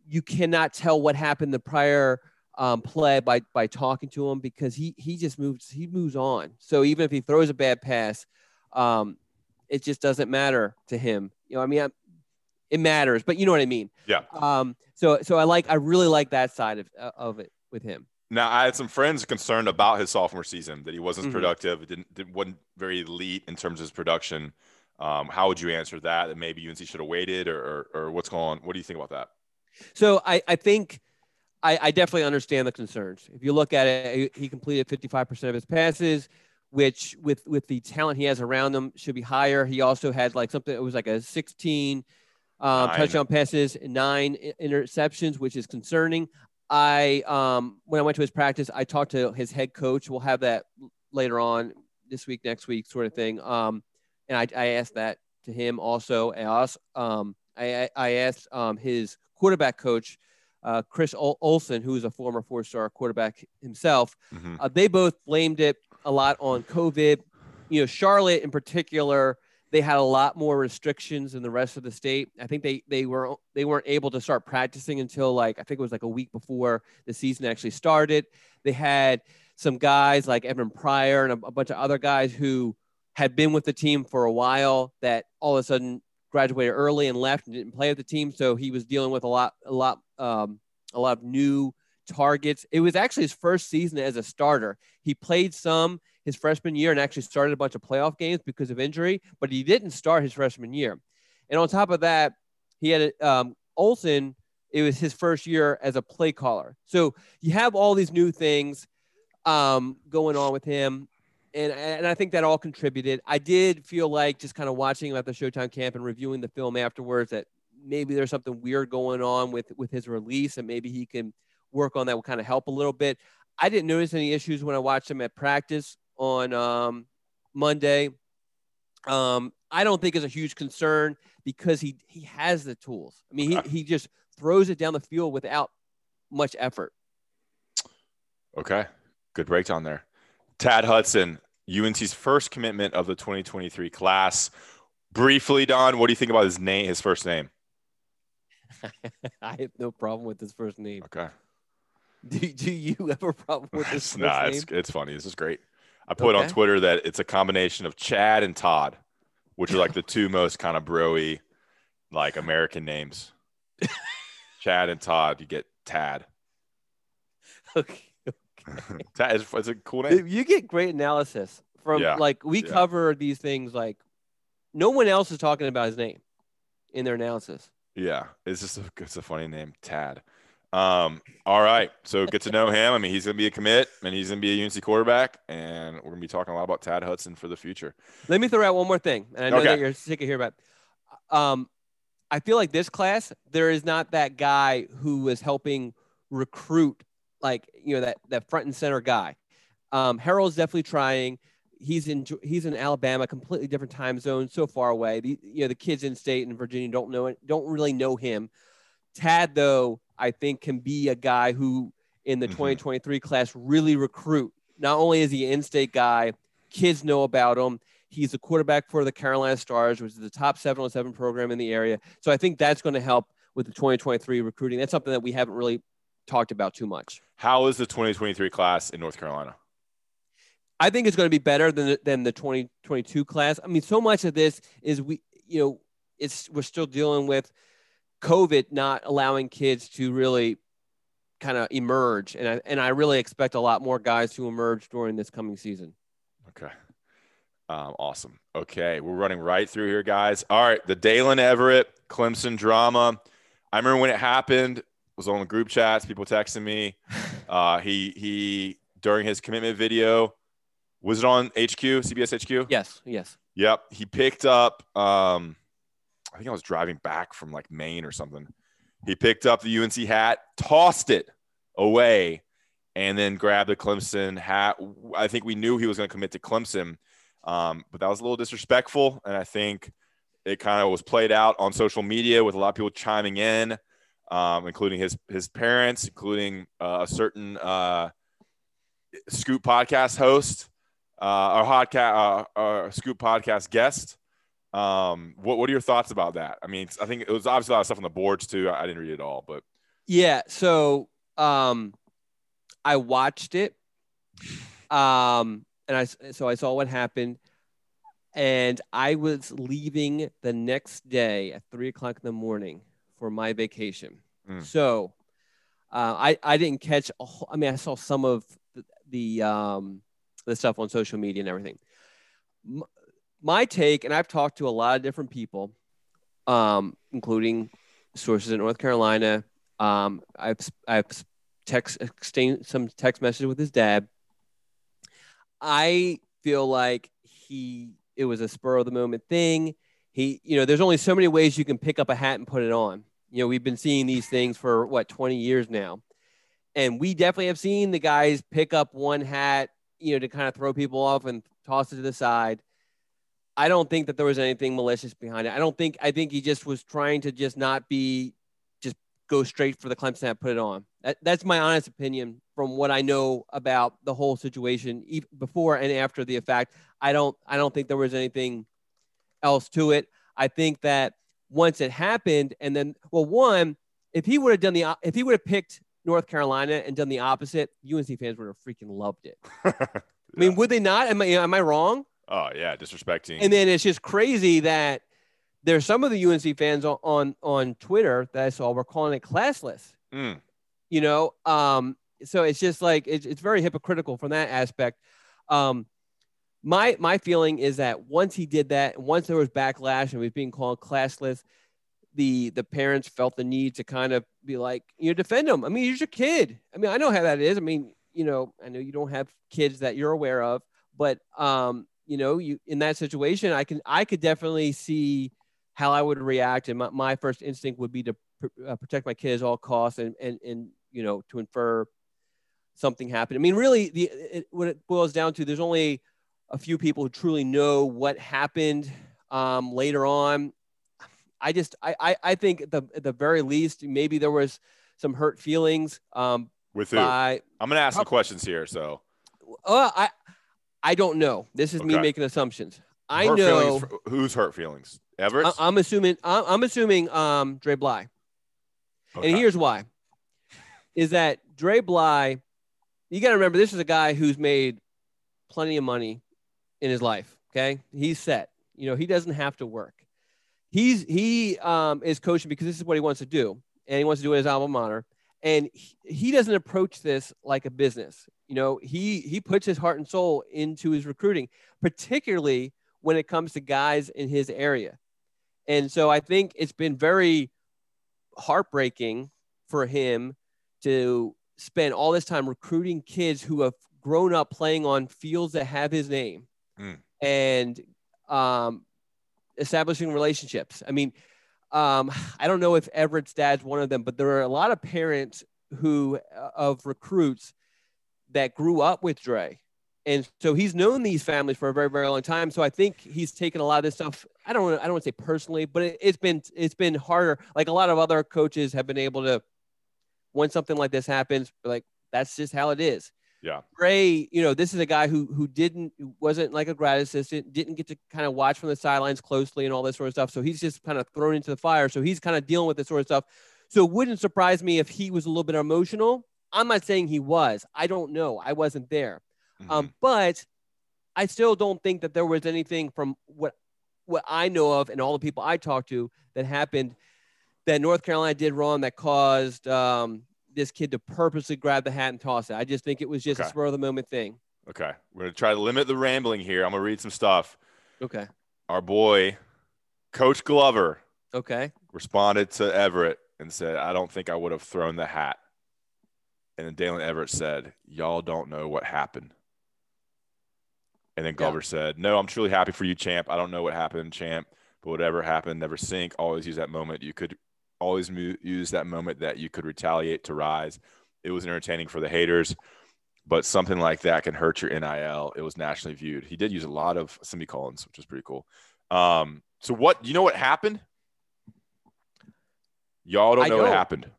You cannot tell what happened the prior um, play by by talking to him because he he just moves he moves on. So even if he throws a bad pass, um, it just doesn't matter to him. You know, I mean, it matters, but you know what I mean. Yeah. Um. So so I like I really like that side of of it with him. Now I had some friends concerned about his sophomore season that he wasn't mm-hmm. productive, didn't, didn't wasn't very elite in terms of his production. Um, how would you answer that? That maybe UNC should have waited, or, or, or what's going on? What do you think about that? So I I think. I, I definitely understand the concerns. If you look at it, he completed 55% of his passes, which with with the talent he has around him should be higher. He also had like something it was like a 16 um, touchdown passes, nine interceptions, which is concerning. I um, when I went to his practice, I talked to his head coach. We'll have that later on this week, next week, sort of thing. Um, and I, I asked that to him also. I also um, I, I asked um, his quarterback coach, uh, Chris Ol- Olson, who is a former four-star quarterback himself. Mhm. Uh, they both blamed it a lot on COVID. You know, Charlotte in particular, they had a lot more restrictions than the rest of the state. I think they they were they weren't able to start practicing until like I think it was like a week before the season actually started. They had some guys like Evan Pryor and a, a bunch of other guys who had been with the team for a while that all of a sudden graduated early and left and didn't play with the team. So he was dealing with a lot, a lot, um, a lot of new targets. It was actually his first season as a starter. He played some his freshman year and actually started a bunch of playoff games because of injury, but he didn't start his freshman year. And on top of that, he had um, Olson. It was his first year as a play caller. So you have all these new things um, going on with him. And, and I think that all contributed. I did feel like just kind of watching him at the Showtime camp and reviewing the film afterwards that maybe there's something weird going on with with his release and maybe he can work on that will kind of help a little bit. I didn't notice any issues when I watched him at practice on um, Monday. Um, I don't think it's a huge concern because he he has the tools. I mean, he, he just throws it down the field without much effort. Okay. Good breakdown there. Tad Hudson, UNC's first commitment of the 2023 class. Briefly, Don, what do you think about his name, his first name? [LAUGHS] I have no problem with his first name. Okay. [LAUGHS] Do, do you have a problem with his [LAUGHS] nah, name? it's, it's funny. This is great. I put on Twitter that it's a combination of Chad and Todd, which are like the two most kind of broy, like American names. [LAUGHS] Chad and Todd, you get Tad. [LAUGHS] Okay. Tad is it's a cool name. You get great analysis from Yeah, like we yeah. cover these things like no one else is talking about his name in their analysis. Yeah, it's just a, it's a funny name, Tad. Um, all right, so get to know him. I mean, he's gonna be a commit, and he's gonna be a UNC quarterback, and we're gonna be talking a lot about Tad Hudson for the future. Let me throw out one more thing, and I know Okay. that you're sick of hearing about. Um, I feel like this class there is not that guy who was helping recruit, like you know that that front and center guy. Um, Harrell's definitely trying. He's in he's in Alabama, completely different time zone, so far away. The, you know the kids in state and Virginia don't know it, don't really know him. Tad though, I think can be a guy who in the Mhm. 2023 class really recruit. Not only is he an in-state guy, kids know about him. He's a quarterback for the Carolina Stars, which is the top 707 program in the area. So I think that's going to help with the 2023 recruiting. That's something that we haven't really talked about too much. How is the 2023 class in North Carolina? I think it's going to be better than the, than the 2022 class. I mean, so much of this is we, you know, it's we're still dealing with COVID not allowing kids to really kind of emerge, and I and I really expect a lot more guys to emerge during this coming season. Okay. Um, awesome. Okay, we're running right through here, guys. All right, the Daylen Everette Clemson drama. I remember when it happened. Was on the group chats. People texting me. [LAUGHS] Uh, he he during his commitment video. Was it on HQ CBS HQ? Yes, yes. Yep. He picked up. Um, I think I was driving back from like Maine or something. He picked up the UNC hat, tossed it away, and then grabbed the Clemson hat. I think we knew he was going to commit to Clemson, um, but that was a little disrespectful, and I think it kind of was played out on social media with a lot of people chiming in, um, including his his parents, including uh, a certain uh, Scoop podcast host, uh, our podcast, uh, our Scoop podcast guest. Um, what what are your thoughts about that? I mean, I think it was obviously a lot of stuff on the boards too. I didn't read it all, but Yeah. So um, I watched it, um, and I so I saw what happened, and I was leaving the next day at three o'clock in the morning for my vacation. Mm. So uh, I I didn't catch. A whole, I mean, I saw some of the, the um the stuff on social media and everything. My take, and I've talked to a lot of different people, um, including sources in North Carolina. Um, I've I've text exchanged some text messages with his dad. I feel like he it was a spur of the moment thing. He, you know, there's only so many ways you can pick up a hat and put it on. You know, we've been seeing these things for what 20 years now, and we definitely have seen the guys pick up one hat, you know, to kind of throw people off and toss it to the side. I don't think that there was anything malicious behind it. I don't think I think he just was trying to just not be just go straight for the Clemson hat, put it on. That, that's my honest opinion from what I know about the whole situation before and after the effect. I don't I don't think there was anything else to it. I think that once it happened, and then well, one, if he would have done the if he would have picked North Carolina and done the opposite, UNC fans would have freaking loved it. yeah. [LAUGHS] I mean, would they not? Am I am I wrong? Oh yeah, disrespecting. And then it's just crazy that there's some of the UNC fans on on, on Twitter that I saw were calling it classless. Mm. You know, um, so it's just like it's, it's very hypocritical from that aspect. Um, my my feeling is that once he did that, once there was backlash and he was being called classless, the the parents felt the need to kind of be like, you know, defend him. I mean, he's your kid. I mean, I know how that is. I mean, you know, I know you don't have kids that you're aware of, but um, you know, you in that situation, I can I could definitely see how I would react, and my, my first instinct would be to pr- uh, protect my kids at all costs, and and and you know, to infer something happened. I mean, really, the it, what it boils down to, there's only a few people who truly know what happened um, later on. I just, I, I, I think at the, at the very least, maybe there was some hurt feelings. Um, With who? By, I'm to ask some questions here. So, uh, I, I don't know. This is okay. me making assumptions. I hurt know who's hurt feelings. Everette. I, am assuming. I'm, I'm assuming um, Dre Bly. Okay. And here's why: is that Dre Bly? You got to remember, this is a guy who's made plenty of money in his life. Okay, he's set. You know, he doesn't have to work. He's he um, is coaching because this is what he wants to do, and he wants to do it as alma mater. And he, he doesn't approach this like a business. You know, he he puts his heart and soul into his recruiting, particularly when it comes to guys in his area. And so I think it's been very heartbreaking for him to spend all this time recruiting kids who have grown up playing on fields that have his name mm. and um, establishing relationships. I mean, um, [SIGHS] I don't know if Everette's dad's one of them, but there are a lot of parents who uh, of recruits that grew up with Dre. And so he's known these families for a very, very long time. So I think he's taken a lot of this stuff. I don't, I don't want to say personally, but it, it's been, it's been harder. Like a lot of other coaches have been able to, when something like this happens, like that's just how it is. Yeah. Ray, you know, this is a guy who who didn't wasn't like a grad assistant, didn't get to kind of watch from the sidelines closely and all this sort of stuff. So he's just kind of thrown into the fire. So he's kind of dealing with this sort of stuff. So it wouldn't surprise me if he was a little bit emotional. I'm not saying he was. I don't know. I wasn't there. Mm-hmm. Um, but I still don't think that there was anything from what what I know of and all the people I talked to that happened that North Carolina did wrong that caused um, this kid to purposely grab the hat and toss it. I just think it was just okay. a spur of the moment thing. Okay. We're going to try to limit the rambling here. I'm going to read some stuff. Okay. Our boy, Coach Glover. Okay. Responded to Everette and said, I don't think I would have thrown the hat. And then Daylen Everette said, Y'all don't know what happened. And then Glover yeah. said, No, I'm truly happy for you, champ. I don't know what happened, champ, but whatever happened, never sink. Always use that moment. You could always use that moment that you could retaliate to rise. It was entertaining for the haters, but something like that can hurt your NIL. It was nationally viewed. He did use a lot of semicolons, which was pretty cool. Um, so what you know what happened? Y'all don't know, know, what happened.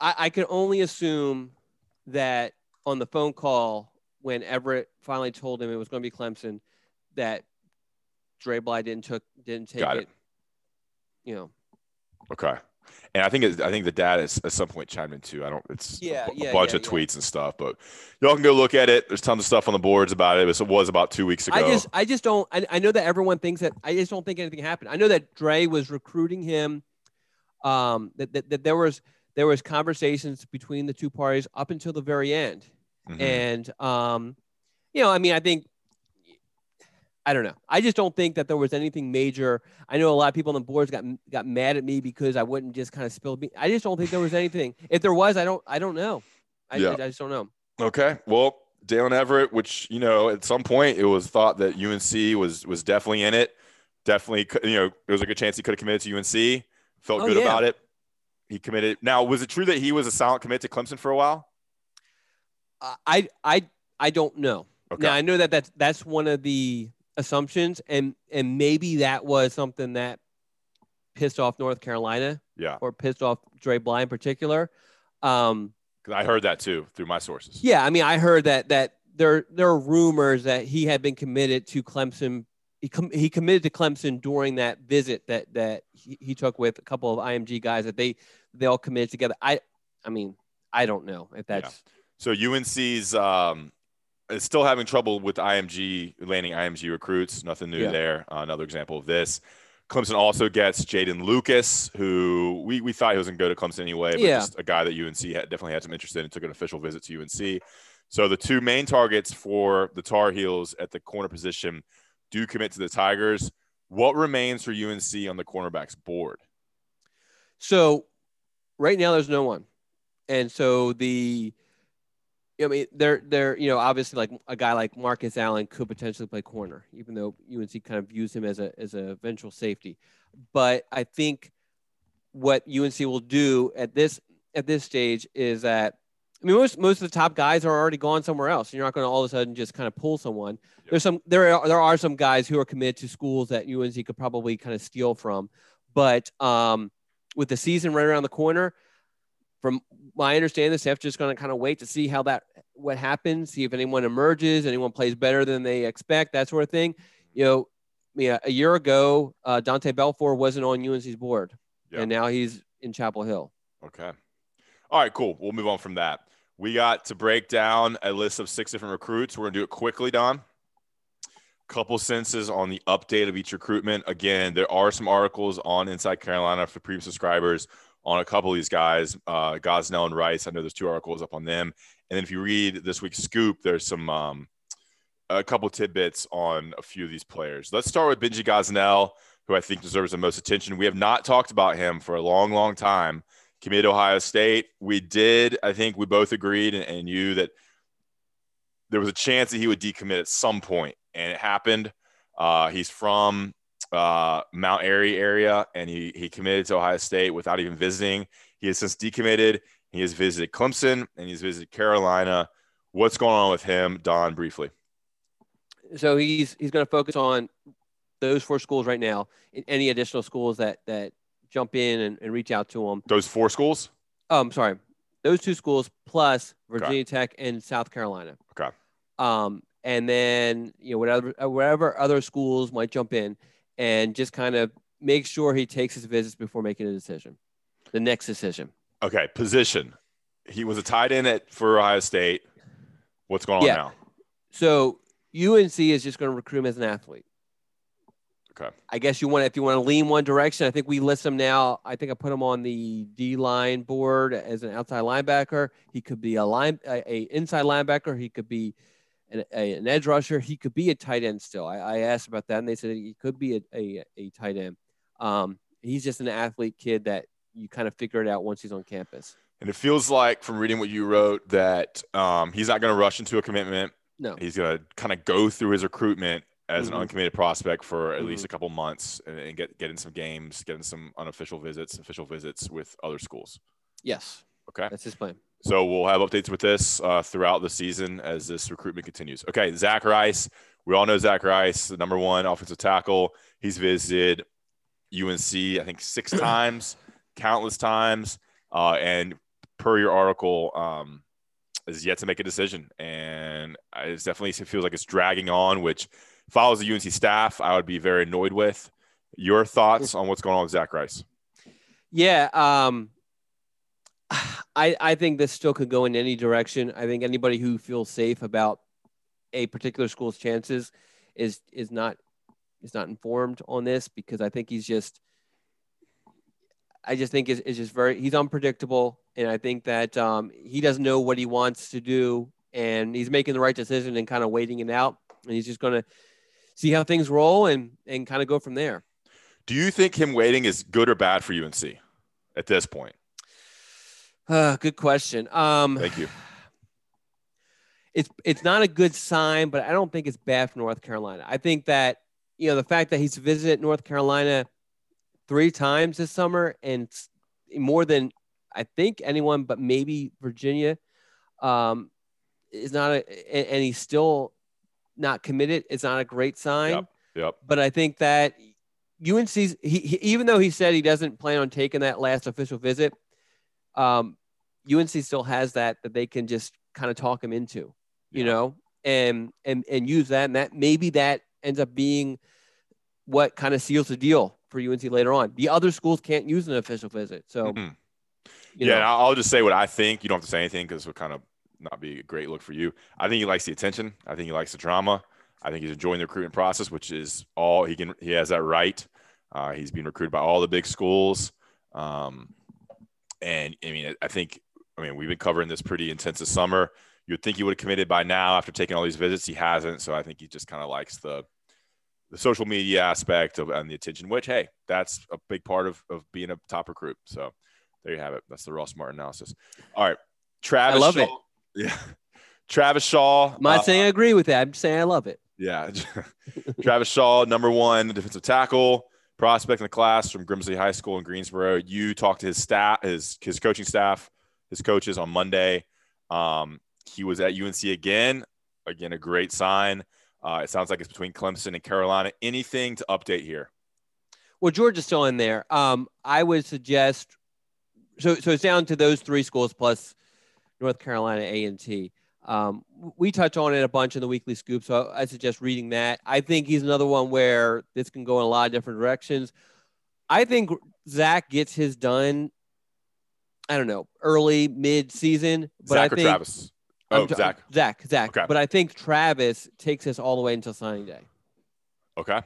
I, I can only assume that on the phone call when Everette finally told him it was going to be Clemson, that Dre Bly didn't took didn't take it. it. You know, Okay. And I think it, I think the dad is at some point chimed in too. I don't. It's yeah, a, yeah, bunch yeah, of tweets and stuff, but y'all can go look at it. There's tons of stuff on the boards about it. It was about two weeks ago. I just I just don't. I, I know that everyone thinks that. I just don't think anything happened. I know that Dre was recruiting him. Um, that, that, that there was there was conversations between the two parties up until the very end, mm-hmm. and um, you know, I mean, I think I don't know. I just don't think that there was anything major. I know a lot of people on the boards got got mad at me because I wouldn't just kind of spill. Me. I just don't think there was anything. If there was, I don't. I don't know. I, yeah. I, I just don't know. Okay. Well, Daylen Everette, which you know, at some point it was thought that UNC was was definitely in it. Definitely, you know, there was a good chance he could have committed to UNC. Felt oh, good yeah. about it. He committed. Now, was it true that he was a silent commit to Clemson for a while? Uh, I I I don't know. Okay. Now I know that that's that's one of the assumptions and and maybe that was something that pissed off North Carolina Yeah, or pissed off Dre Bly in particular. Um, 'Cause I heard that too through my sources. yeah, I mean, I heard that that there there are rumors that he had been committed to Clemson. He com- he committed to Clemson during that visit that that he, he took with a couple of IMG guys that they they all committed together. I I mean, I don't know if that's So UNC's um, is still having trouble with IMG landing IMG recruits. Nothing new Yeah. there. Uh, another example of this. Clemson also gets Jeadyn Lukus, who we, we thought he was going to go to Clemson anyway, but Yeah. just a guy that UNC had, definitely had some interest in and took an official visit to UNC. So the two main targets for the Tar Heels at the corner position do commit to the Tigers. What remains for UNC on the cornerbacks board? So right now there's no one. And so the I mean they're they're you know obviously like a guy like Marcus Allen could potentially play corner, even though UNC kind of views him as a as a eventual safety. But I think what UNC will do at this at this stage is that I mean most most of the top guys are already gone somewhere else. You're not going to all of a sudden just kind of pull someone. There's some there are there are some guys who are committed to schools that UNC could probably kind of steal from. But um with the season right around the corner, from my understanding, the staff just going to kind of wait to see how that what happens, see if anyone emerges, anyone plays better than they expect, that sort of thing. You know, mean, a, year ago, uh, Dontae Balfour wasn't on UNC's board, Yeah. and now he's in Chapel Hill. Okay. All right, cool. We'll move on from that. We got to break down a list of six different recruits. We're going to do it quickly, Don. Couple sentences on the update of each recruitment. Again, there are some articles on Inside Carolina for premium subscribers on a couple of these guys, uh, Gosnell and Rice. I know there's two articles up on them. And then if you read this week's scoop, there's some um, a couple tidbits on a few of these players. Let's start with Benji Gosnell, who I think deserves the most attention. We have not talked about him for a long, long time committed to Ohio State. We did, I think we both agreed and, and you that there was a chance that he would decommit at some point, and it happened. Uh, he's from uh, Mount Airy area, and he he committed to Ohio State without even visiting. He has since decommitted. He has visited Clemson and he's visited Carolina. What's going on with him, Don? Briefly. So he's he's going to focus on those four schools right now. Any additional schools that that jump in and, and reach out to him. Those four schools. Oh, I'm sorry, those two schools plus Virginia Tech and South Carolina. Okay. Um, and then you know whatever whatever other schools might jump in, and just kind of make sure he takes his visits before making a decision, the next decision. Okay. Position. He was a tight end at for Ohio State. What's going on Yeah. now? So UNC is just going to recruit him as an athlete. Okay. I guess you want if you want to lean one direction. I think we list him now. I think I put him on the D line board as an outside linebacker. He could be a line a, a inside linebacker. He could be an, a, an edge rusher. He could be a tight end still. I, I asked about that, and they said he could be a, a, a tight end. Um, he's just an athlete kid that you kind of figure it out once he's on campus. And it feels like from reading what you wrote that um, he's not going to rush into a commitment. No. He's going to kind of go through his recruitment as Mhm. an uncommitted prospect for at Mm-hmm. least a couple months and, and get get in some games, get in some unofficial visits, official visits with other schools. Yes, Okay. that's his plan. So we'll have updates with this uh, throughout the season as this recruitment continues. Okay, Zach Rice. We all know Zach Rice, the number one offensive tackle. He's visited UNC, I think, six [CLEARS THROAT] times, countless times, uh, and per your article, um, is yet to make a decision. And it definitely feels like it's dragging on, which if I was the UNC staff, I would be very annoyed with. Your thoughts on what's going on with Zach Rice? Yeah, um, I I think this still could go in any direction. I think anybody who feels safe about a particular school's chances is is not is not informed on this because I think he's just I just think is is just very he's unpredictable and I think that um, he doesn't know what he wants to do and he's making the right decision and kind of waiting it out and he's just going to see how things roll and and kind of go from there. Do you think him waiting is good or bad for UNC at this point? Uh, good question. Um, Thank you. it's it's not a good sign, but I don't think it's bad for North Carolina. I think that you know the fact that he's visited North Carolina three times this summer and more than I think anyone, but maybe Virginia, um, is not a and, he's still not committed. It's not a great sign. Yep. Yep. But I think that UNC's he, he, even though he said he doesn't plan on taking that last official visit, um, UNC still has that that they can just kind of talk him into, you Yeah. know, and and and use that, and that maybe that ends up being what kind of seals the deal for UNC later on. The other schools can't use an official visit, so Mhm. yeah, know, I'll I'll just say what I think. You don't have to say anything because it would kind of not be a great look for you. I think he likes the attention. I think he likes the drama. I think he's enjoying the recruitment process, which is all he can. He has that right. Uh, he's being recruited by all the big schools, um, and I mean, I think. I mean, we've been covering this pretty intense this summer. You would think he would have committed by now after taking all these visits. He hasn't, so I think he just kind of likes the the social media aspect of and the attention. Which, hey, that's a big part of of being a top recruit. So there you have it. That's the Ross Martin analysis. All right, Travis. I love Shaw, it. [LAUGHS] Yeah, Travis Shaw. I'm not uh, saying I agree with that. I'm saying I love it. yeah, [LAUGHS] Travis Shaw, number one defensive tackle prospect in the class from Grimsley High School in Greensboro. You talked to his staff, his his coaching staff, his coaches on Monday. Um, he was at UNC again. Again, a great sign. Uh, it sounds like it's between Clemson and Carolina. Anything to update here? Well, Georgia's still in there. Um, I would suggest so so it's down to those three schools plus North Carolina A and T. Um, we touch on it a bunch in the weekly scoop, so I suggest reading that. I think he's another one where this can go in a lot of different directions. I think Zach gets his done. I don't know, early mid season, but I Zach or think Travis? Oh, t- Zach. Zach, Zach. Okay. But I think Travis takes us all the way until signing day. Okay.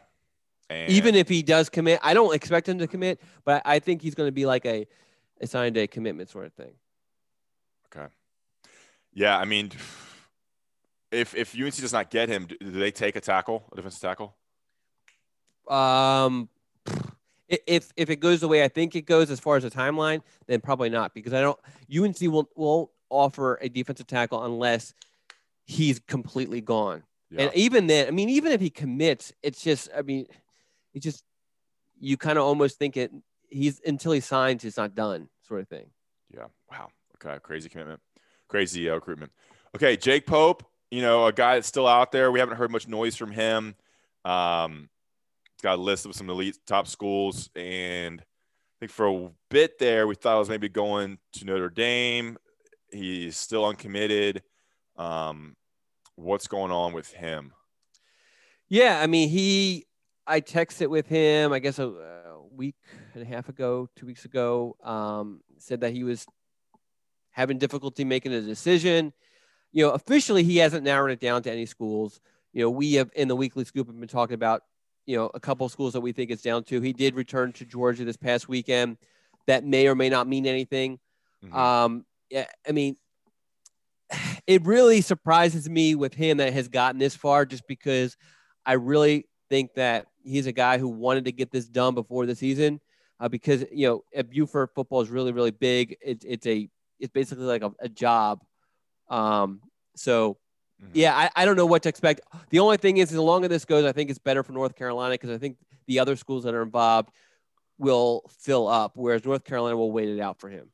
And Even if he does commit, I don't expect him to commit, but I think he's going to be like a, a signing day commitment sort of thing. Okay. Yeah, I mean, if if UNC does not get him, do they take a tackle, a defensive tackle? Um, i- if if it goes the way I think it goes as far as the timeline, then probably not because I don't. UNC will won't offer a defensive tackle unless he's completely gone. Yeah. And even then, I mean, even if he commits, it's just, I mean, it just, you kind of almost think it. He's until he signs, it's not done, sort of thing. Yeah. Wow. Okay. Crazy commitment. Crazy uh, recruitment. Okay. Jake Pope, you know, a guy that's still out there. We haven't heard much noise from him. Um, got a list of some elite top schools. And I think for a bit there, we thought it was maybe going to Notre Dame. He's still uncommitted. Um, what's going on with him? Yeah, I mean, he. I texted with him. I guess a, a week and a half ago, two weeks ago. Um, said that he was having difficulty making a decision. You know, officially he hasn't narrowed it down to any schools. You know, we have in the weekly scoop have been talking about you know a couple of schools that we think it's down to. He did return to Georgia this past weekend. That may or may not mean anything. Mhm. Um, yeah, I mean, [SIGHS] it really surprises me with him that has gotten this far, just because I really think that he's a guy who wanted to get this done before the season, uh, because you know at Buford football is really really big. It's it's a it's basically like a, a job. Um, so Mhm. yeah, I, I don't know what to expect. The only thing is, the longer this goes, I think it's better for North Carolina because I think the other schools that are involved will fill up, whereas North Carolina will wait it out for him.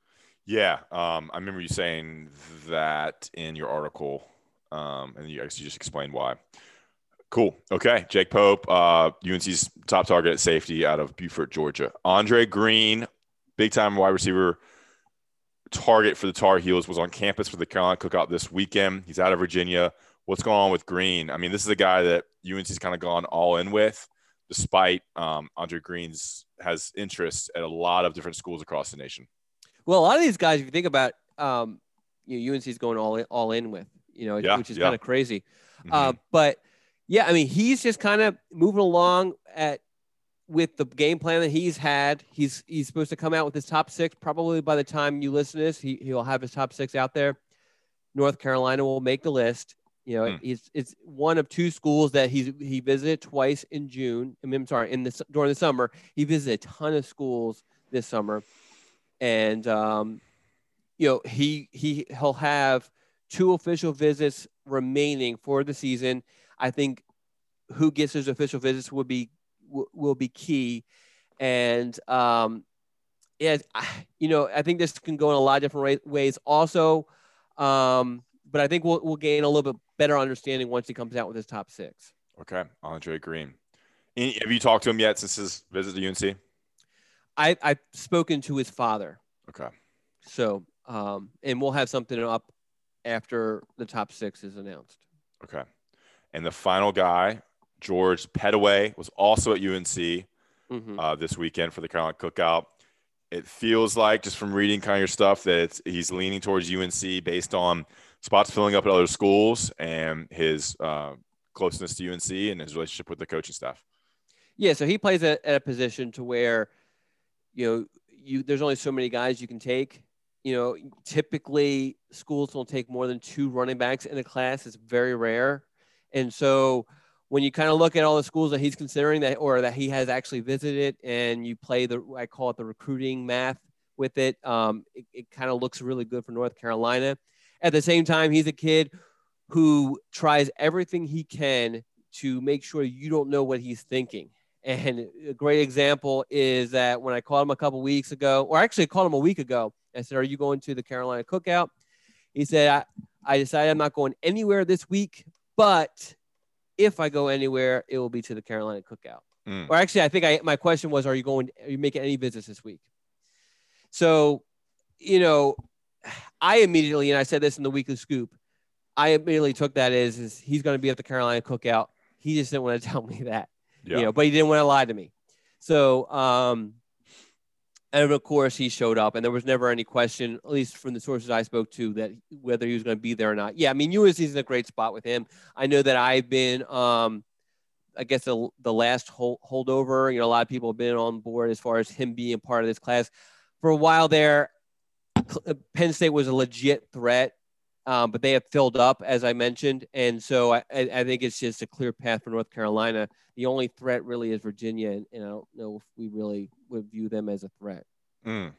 Yeah, um, I remember you saying that in your article, um, and you actually just explained why. Cool. Okay, Jake Pope, uh, UNC's top target at safety out of Buford, Georgia. Andre Greene, big time wide receiver target for the Tar Heels, was on campus for the Carolina Cookout this weekend. He's out of Virginia. What's going on with Greene? I mean, this is a guy that UNC's kind of gone all in with, despite um, Andre Greene's has interest at a lot of different schools across the nation. Well, a lot of these guys, if you think about, um, you know, UNC's going all in, all in with, you know, Yeah, which is yeah. kind of crazy. Mhm. Uh, but yeah, I mean, he's just kind of moving along at with the game plan that he's had. He's he's supposed to come out with his top six probably by the time you listen to this. He he'll have his top six out there. North Carolina will make the list. You know, Hmm. he's it's one of two schools that he's he visited twice in June. I mean, I'm sorry, in this during the summer. He visited a ton of schools this summer, and um, you know he he he'll have two official visits remaining for the season. I think who gets his official visits will be will, will be key, and um, yeah, I- you know I think this can go in a lot of different wa- ways. Also, um, but I think we'll we'll gain a little bit better understanding once he comes out with his top six. Okay, Andre Greene. Any, have you talked to him yet since his visit to UNC? I I've spoken to his father. Okay. So um, and we'll have something up after the top six is announced. Okay. And the final guy, George Pettaway, was also at UNC Mhm. uh, this weekend for the Carolina Cookout. It feels like, just from reading kind of your stuff, that he's leaning towards UNC based on spots filling up at other schools and his uh, closeness to UNC and his relationship with the coaching staff. Yeah, so he plays at, at a position to where, you know, you there's only so many guys you can take. You know, typically schools don't take more than two running backs in a class. It's very rare, and so when you kind of look at all the schools that he's considering that or that he has actually visited, and you play the I call it the recruiting math with it, um, it, it kind of looks really good for North Carolina. At the same time, he's a kid who tries everything he can to make sure you don't know what he's thinking. And a great example is that when I called him a couple weeks ago, or actually I called him a week ago, I said, Are you going to the Carolina cookout? He said, I, I decided I'm not going anywhere this week, but if I go anywhere, it will be to the Carolina cookout. Mm. Or actually, I think I, my question was, Are you going, are you making any visits this week? So, you know, I immediately, and I said this in the weekly scoop, I immediately took that as is he's going to be at the Carolina cookout. He just didn't want to [LAUGHS] tell me that Yeah. you know, but he didn't want to lie to me. So, um, and of course, he showed up, and there was never any question, at least from the sources I spoke to, that whether he was going to be there or not. Yeah, I mean, UNC is in a great spot with him. I know that I've been, um, I guess, the, the last hold, holdover. You know, a lot of people have been on board as far as him being part of this class. For a while there, Penn State was a legit threat um, but they have filled up, as I mentioned, and so I, I I think it's just a clear path for North Carolina. The only threat really is Virginia, and, and I don't know if we really would view them as a threat. Mm.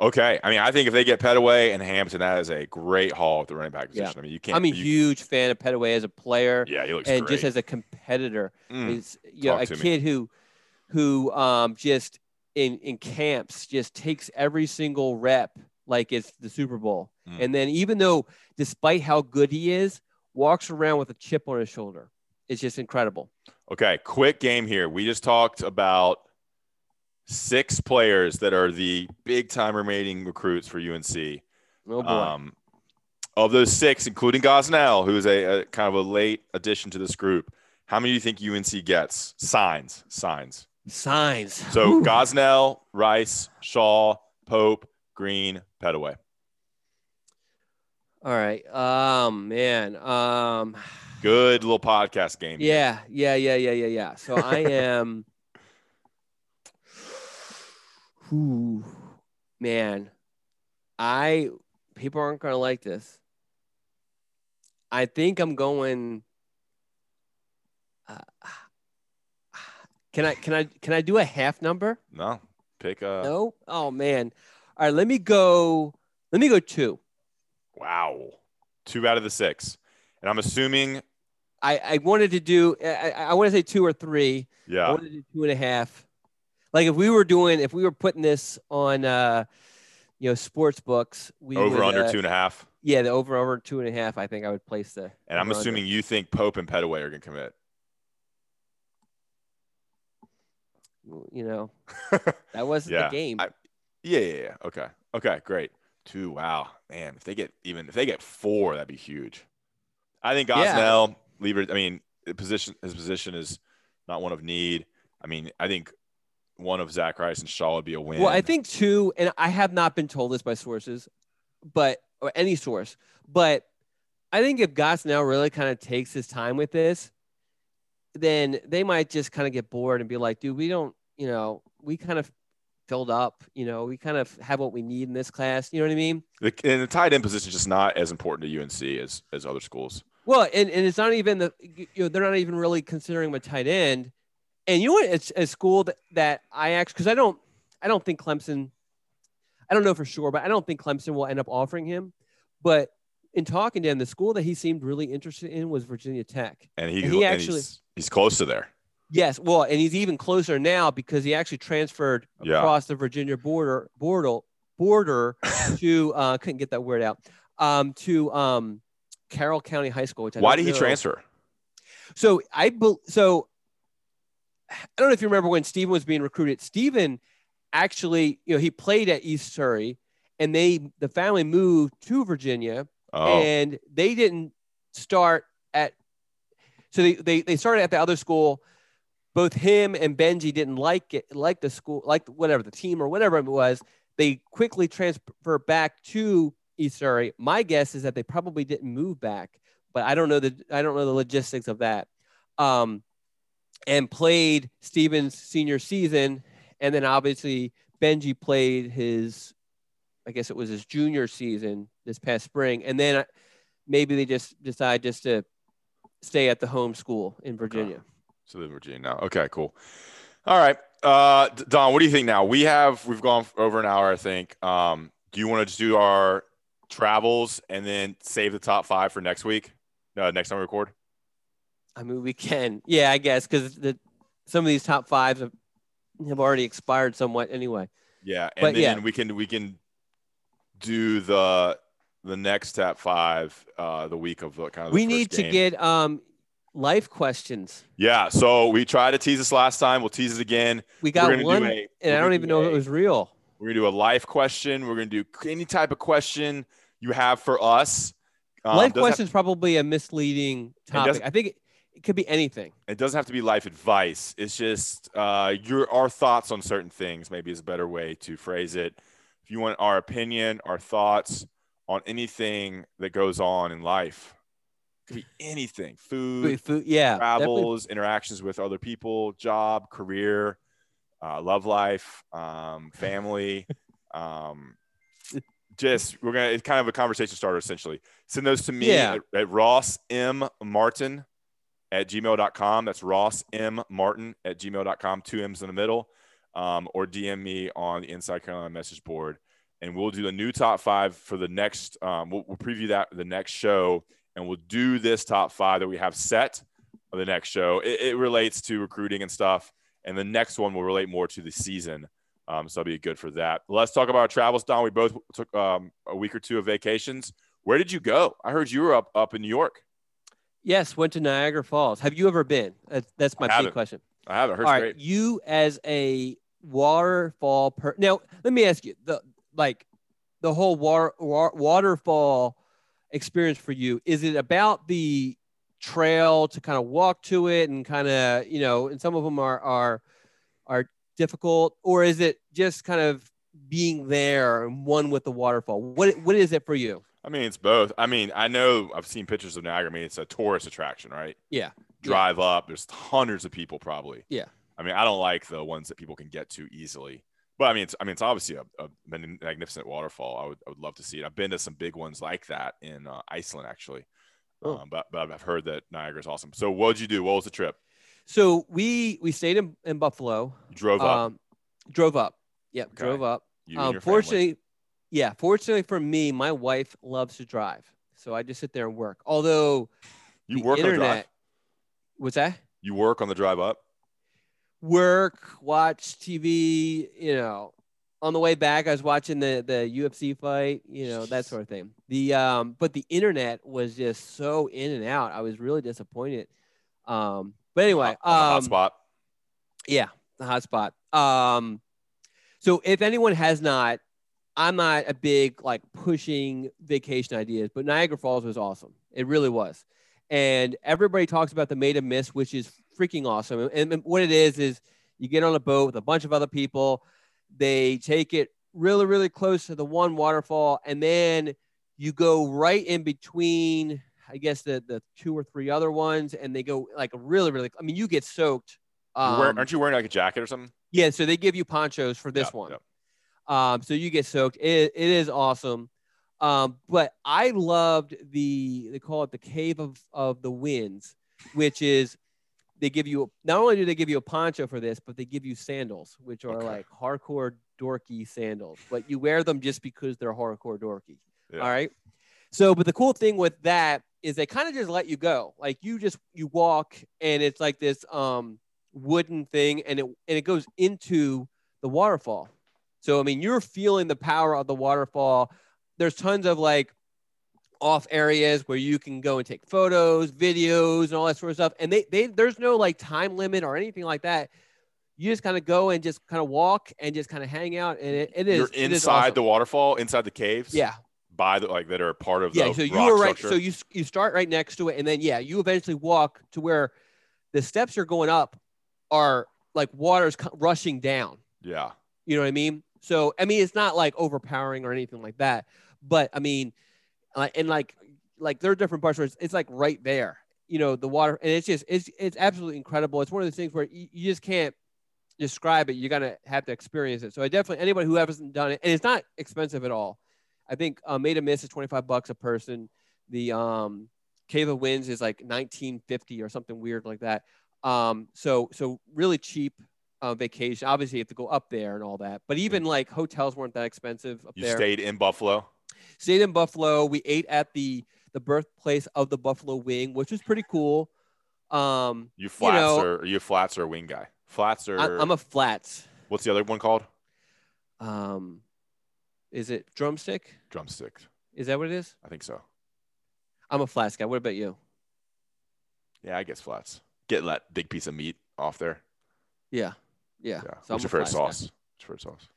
Okay. I mean, I think if they get Pettaway and Hampton, that is a great haul at the running back position. Yeah. I mean, you can't. I'm a you- huge fan of Pettaway as a player, Yeah, he looks and great. just as a competitor. Mm. He's you know a me. kid who who um, just in in camps just takes every single rep like it's the Super Bowl, Mm. and then even though despite how good he is, walks around with a chip on his shoulder. It's just incredible. Okay, quick game here. We just talked about six players that are the big time remaining recruits for UNC. Oh boy. Um, of those six, including Gosnell, who's a, a kind of a late addition to this group, how many do you think UNC gets? Signs, signs. Signs. So Whew. Gosnell, Rice, Shaw, Pope, Greene, Pettaway. All right. Um, man. Um, Good little podcast game. yeah, yeah, yeah, yeah, yeah, yeah. So I am. Whew, man, I people aren't gonna like this. I think I'm going. Uh, can I can I can I do a half number? No, pick a. No. Oh man. All right. Let me go. Let me go two. Wow. Two out of the six. And I'm assuming, I I wanted to do. I, I I want to say two or three. Yeah. I yeah. wanted to do two and a half. Like if we were doing, if we were putting this on, uh, you know, sports books, we Over would, under uh, two and a half. Yeah, the over over two and a half. I think I would place the. And I'm assuming you think Pope and Pettaway are going to commit. you know, [LAUGHS] that wasn't Yeah, the game. I- Yeah, yeah, yeah. Okay. Okay, great. Two. Wow. Man, if they get even if they get four, that'd be huge. I think Yeah. Gosnell, Lieber, I mean, position his position is not one of need. I mean, I think one of Zach Rice and Shaw would be a win. Well, I think two, and I have not been told this by sources, but or any source, but I think if Gosnell really kind of takes his time with this, then they might just kind of get bored and be like, dude, we don't, you know, we kind of filled up, you know, we kind of have what we need in this class. You know what I mean? the, and the tight end position is just not as important to UNC as as other schools. Well, and, and it's not even the you know they're not even really considering him a tight end. And you know what? It's a school that, that I actually because I don't I don't think Clemson. I don't know for sure, but I don't think Clemson will end up offering him. But in talking to him, the school that he seemed really interested in was Virginia Tech. And he, And he and actually- he's, he's close to there. Yes, well, and he's even closer now because he actually transferred Yeah. across the Virginia border border border [LAUGHS] to uh, couldn't get that word out um, to um, Carroll County High School. Which I Why did he know. transfer? So I so I don't know if you remember when Stephen was being recruited. Stephen actually, you know, he played at East Surry and they the family moved to Virginia Oh, and they didn't start at so they, they they started at the other school. Both him and benji didn't like it like the school like whatever the team or whatever it was. They quickly transfer back to east surry. My guess is that they probably didn't move back but i don't know the i don't know the logistics of that. Um and played steven's senior season and then obviously benji played his I guess it was his junior season this past spring, and then maybe they just decide just to stay at the home school in Virginia. so the Virginia now. Okay, cool. All right, uh, Don, what do you think now? We have we've gone over an hour, I think. Um, do you want to just do our travels and then save the top five for next week? Uh, next time we record. I mean, we can, yeah, I guess, because the some of these top fives have, have already expired somewhat anyway. Yeah, and But then yeah. we can we can do the the next top five uh, the week of the kind of. we need to get um life questions. Yeah, so we tried to tease this last time. We'll tease it again. We got one, a- and I don't even know if it was real. We're gonna do a life question. We're gonna do any type of question you have for us. Um, life question is probably a misleading topic. I think it, could be anything. it doesn't have to be life advice. It's just uh, your our thoughts on certain things. Maybe is a better way to phrase it. If you want our opinion, our thoughts on anything that goes on in life, it could be anything: food, Food, yeah, definitely travels, interactions with other people, job, career, uh, love life, um, family. [LAUGHS] um, just we're gonna it's kind of a conversation starter essentially. Send those to me Yeah. at, at Ross M Martin at gmail.com. That's Ross M Martin at gmail.com, two M's in the middle. Um, or DM me on the Inside Carolina message board. And we'll do the new top five for the next um, we'll, we'll preview that the next show and we'll do this top five that we have set the next show. It, it relates to recruiting and stuff, and the next one will relate more to the season. Um, so that'll be good for that. Let's talk about our travels, Don. We both took um, a week or two of vacations. Where did you go? I heard you were up up in New York. Yes, went to Niagara Falls. Have you ever been? That's, that's my big question. I haven't heard All right, great. you as a waterfall per now, let me ask you the like the whole water wa- waterfall experience for you. Is it about the trail to kind of walk to it and kind of you know, and some of them are are are difficult, or is it just kind of being there and one with the waterfall? What what is it for you? I mean, it's both. I mean, I know I've seen pictures of Niagara. I mean, it's a tourist attraction, right? Yeah. Drive up. There's hundreds of people probably. Yeah. I mean, I don't like the ones that people can get to easily. But I mean, it's I mean, it's obviously a, a magnificent waterfall. I would, I would love to see it. I've been to some big ones like that in uh, Iceland, actually. Oh. Um, but but I've heard that Niagara is awesome. So what'd you do? What was the trip? So we we stayed in, in Buffalo. You drove up. Um, drove up. Yep, Okay. drove up. Um, your family. Yeah, fortunately for me, my wife loves to drive, so I just sit there and work. Although you work on the drive. internet, what's that? You work on the drive up. Work, watch TV. You know, on the way back, I was watching the the UFC fight. You know, that sort of thing. The um, but the internet was just so in and out. I was really disappointed. Um, but anyway, um, hotspot. Yeah, the hotspot. Um, so if anyone has not, I'm not a big like pushing vacation ideas, but Niagara Falls was awesome. It really was. And everybody talks about the Maid of Mist, which is freaking awesome. And, and what it is is you get on a boat with a bunch of other people. They take it really, really close to the one waterfall, and then you go right in between. I guess the the two or three other ones, and they go like really, really. I mean, you get soaked. You're wearing- Um, aren't you wearing like a jacket or something? yeah, so they give you ponchos for this Yeah, one. yeah. Um, so you get soaked. It, it is awesome. Um, but I loved the they call it the cave of of the winds, which is they give you not only do they give you a poncho for this, but they give you sandals, which are Okay. like hardcore dorky sandals. But you wear them just because they're hardcore dorky. Yeah. All right. So, but the cool thing with that is they kind of just let you go. Like you just you walk and it's like this um wooden thing and it and it goes into the waterfall. So I mean you're feeling the power of the waterfall. There's tons of like off areas where you can go and take photos, videos, and all that sort of stuff. And they, they there's no like time limit or anything like that. You just kind of go and just kind of walk and just kind of hang out, and it, it is You're is inside awesome. the waterfall, inside the caves. yeah By the like that are part of yeah. the So you were right. structure. So you you start right next to it, and then yeah, you eventually walk to where the steps you're going up are like water's rushing down. yeah. You know what I mean? So I mean, it's not like overpowering or anything like that. But I mean, and like like there are different parts where it's, it's like right there. You know, the water, and it's just it's it's absolutely incredible. It's one of those things where you, you just can't describe it. You're gonna have to experience it. So I definitely anybody who hasn't done it, and it's not expensive at all. I think uh, Maid of Mist is 25 bucks a person. The um, Cave of Winds is like 1950 or something weird like that. Um, so so really cheap uh, vacation. Obviously, you have to go up there and all that. But even like hotels weren't that expensive up You there. stayed in Buffalo. Stayed in Buffalo. We ate at the the birthplace of the Buffalo Wing, which was pretty cool. Um, You flats know- or are you a flats or a wing guy? Flats or I, I'm a flats. what's the other one called? Um, is it drumstick? Drumstick. Is that what it is? I think so. I'm a flats guy. What about you? Yeah, I guess flats. Getting that big piece of meat off there. Yeah, yeah. Yeah. So What's your favorite flats guy. sauce? What's your favorite sauce?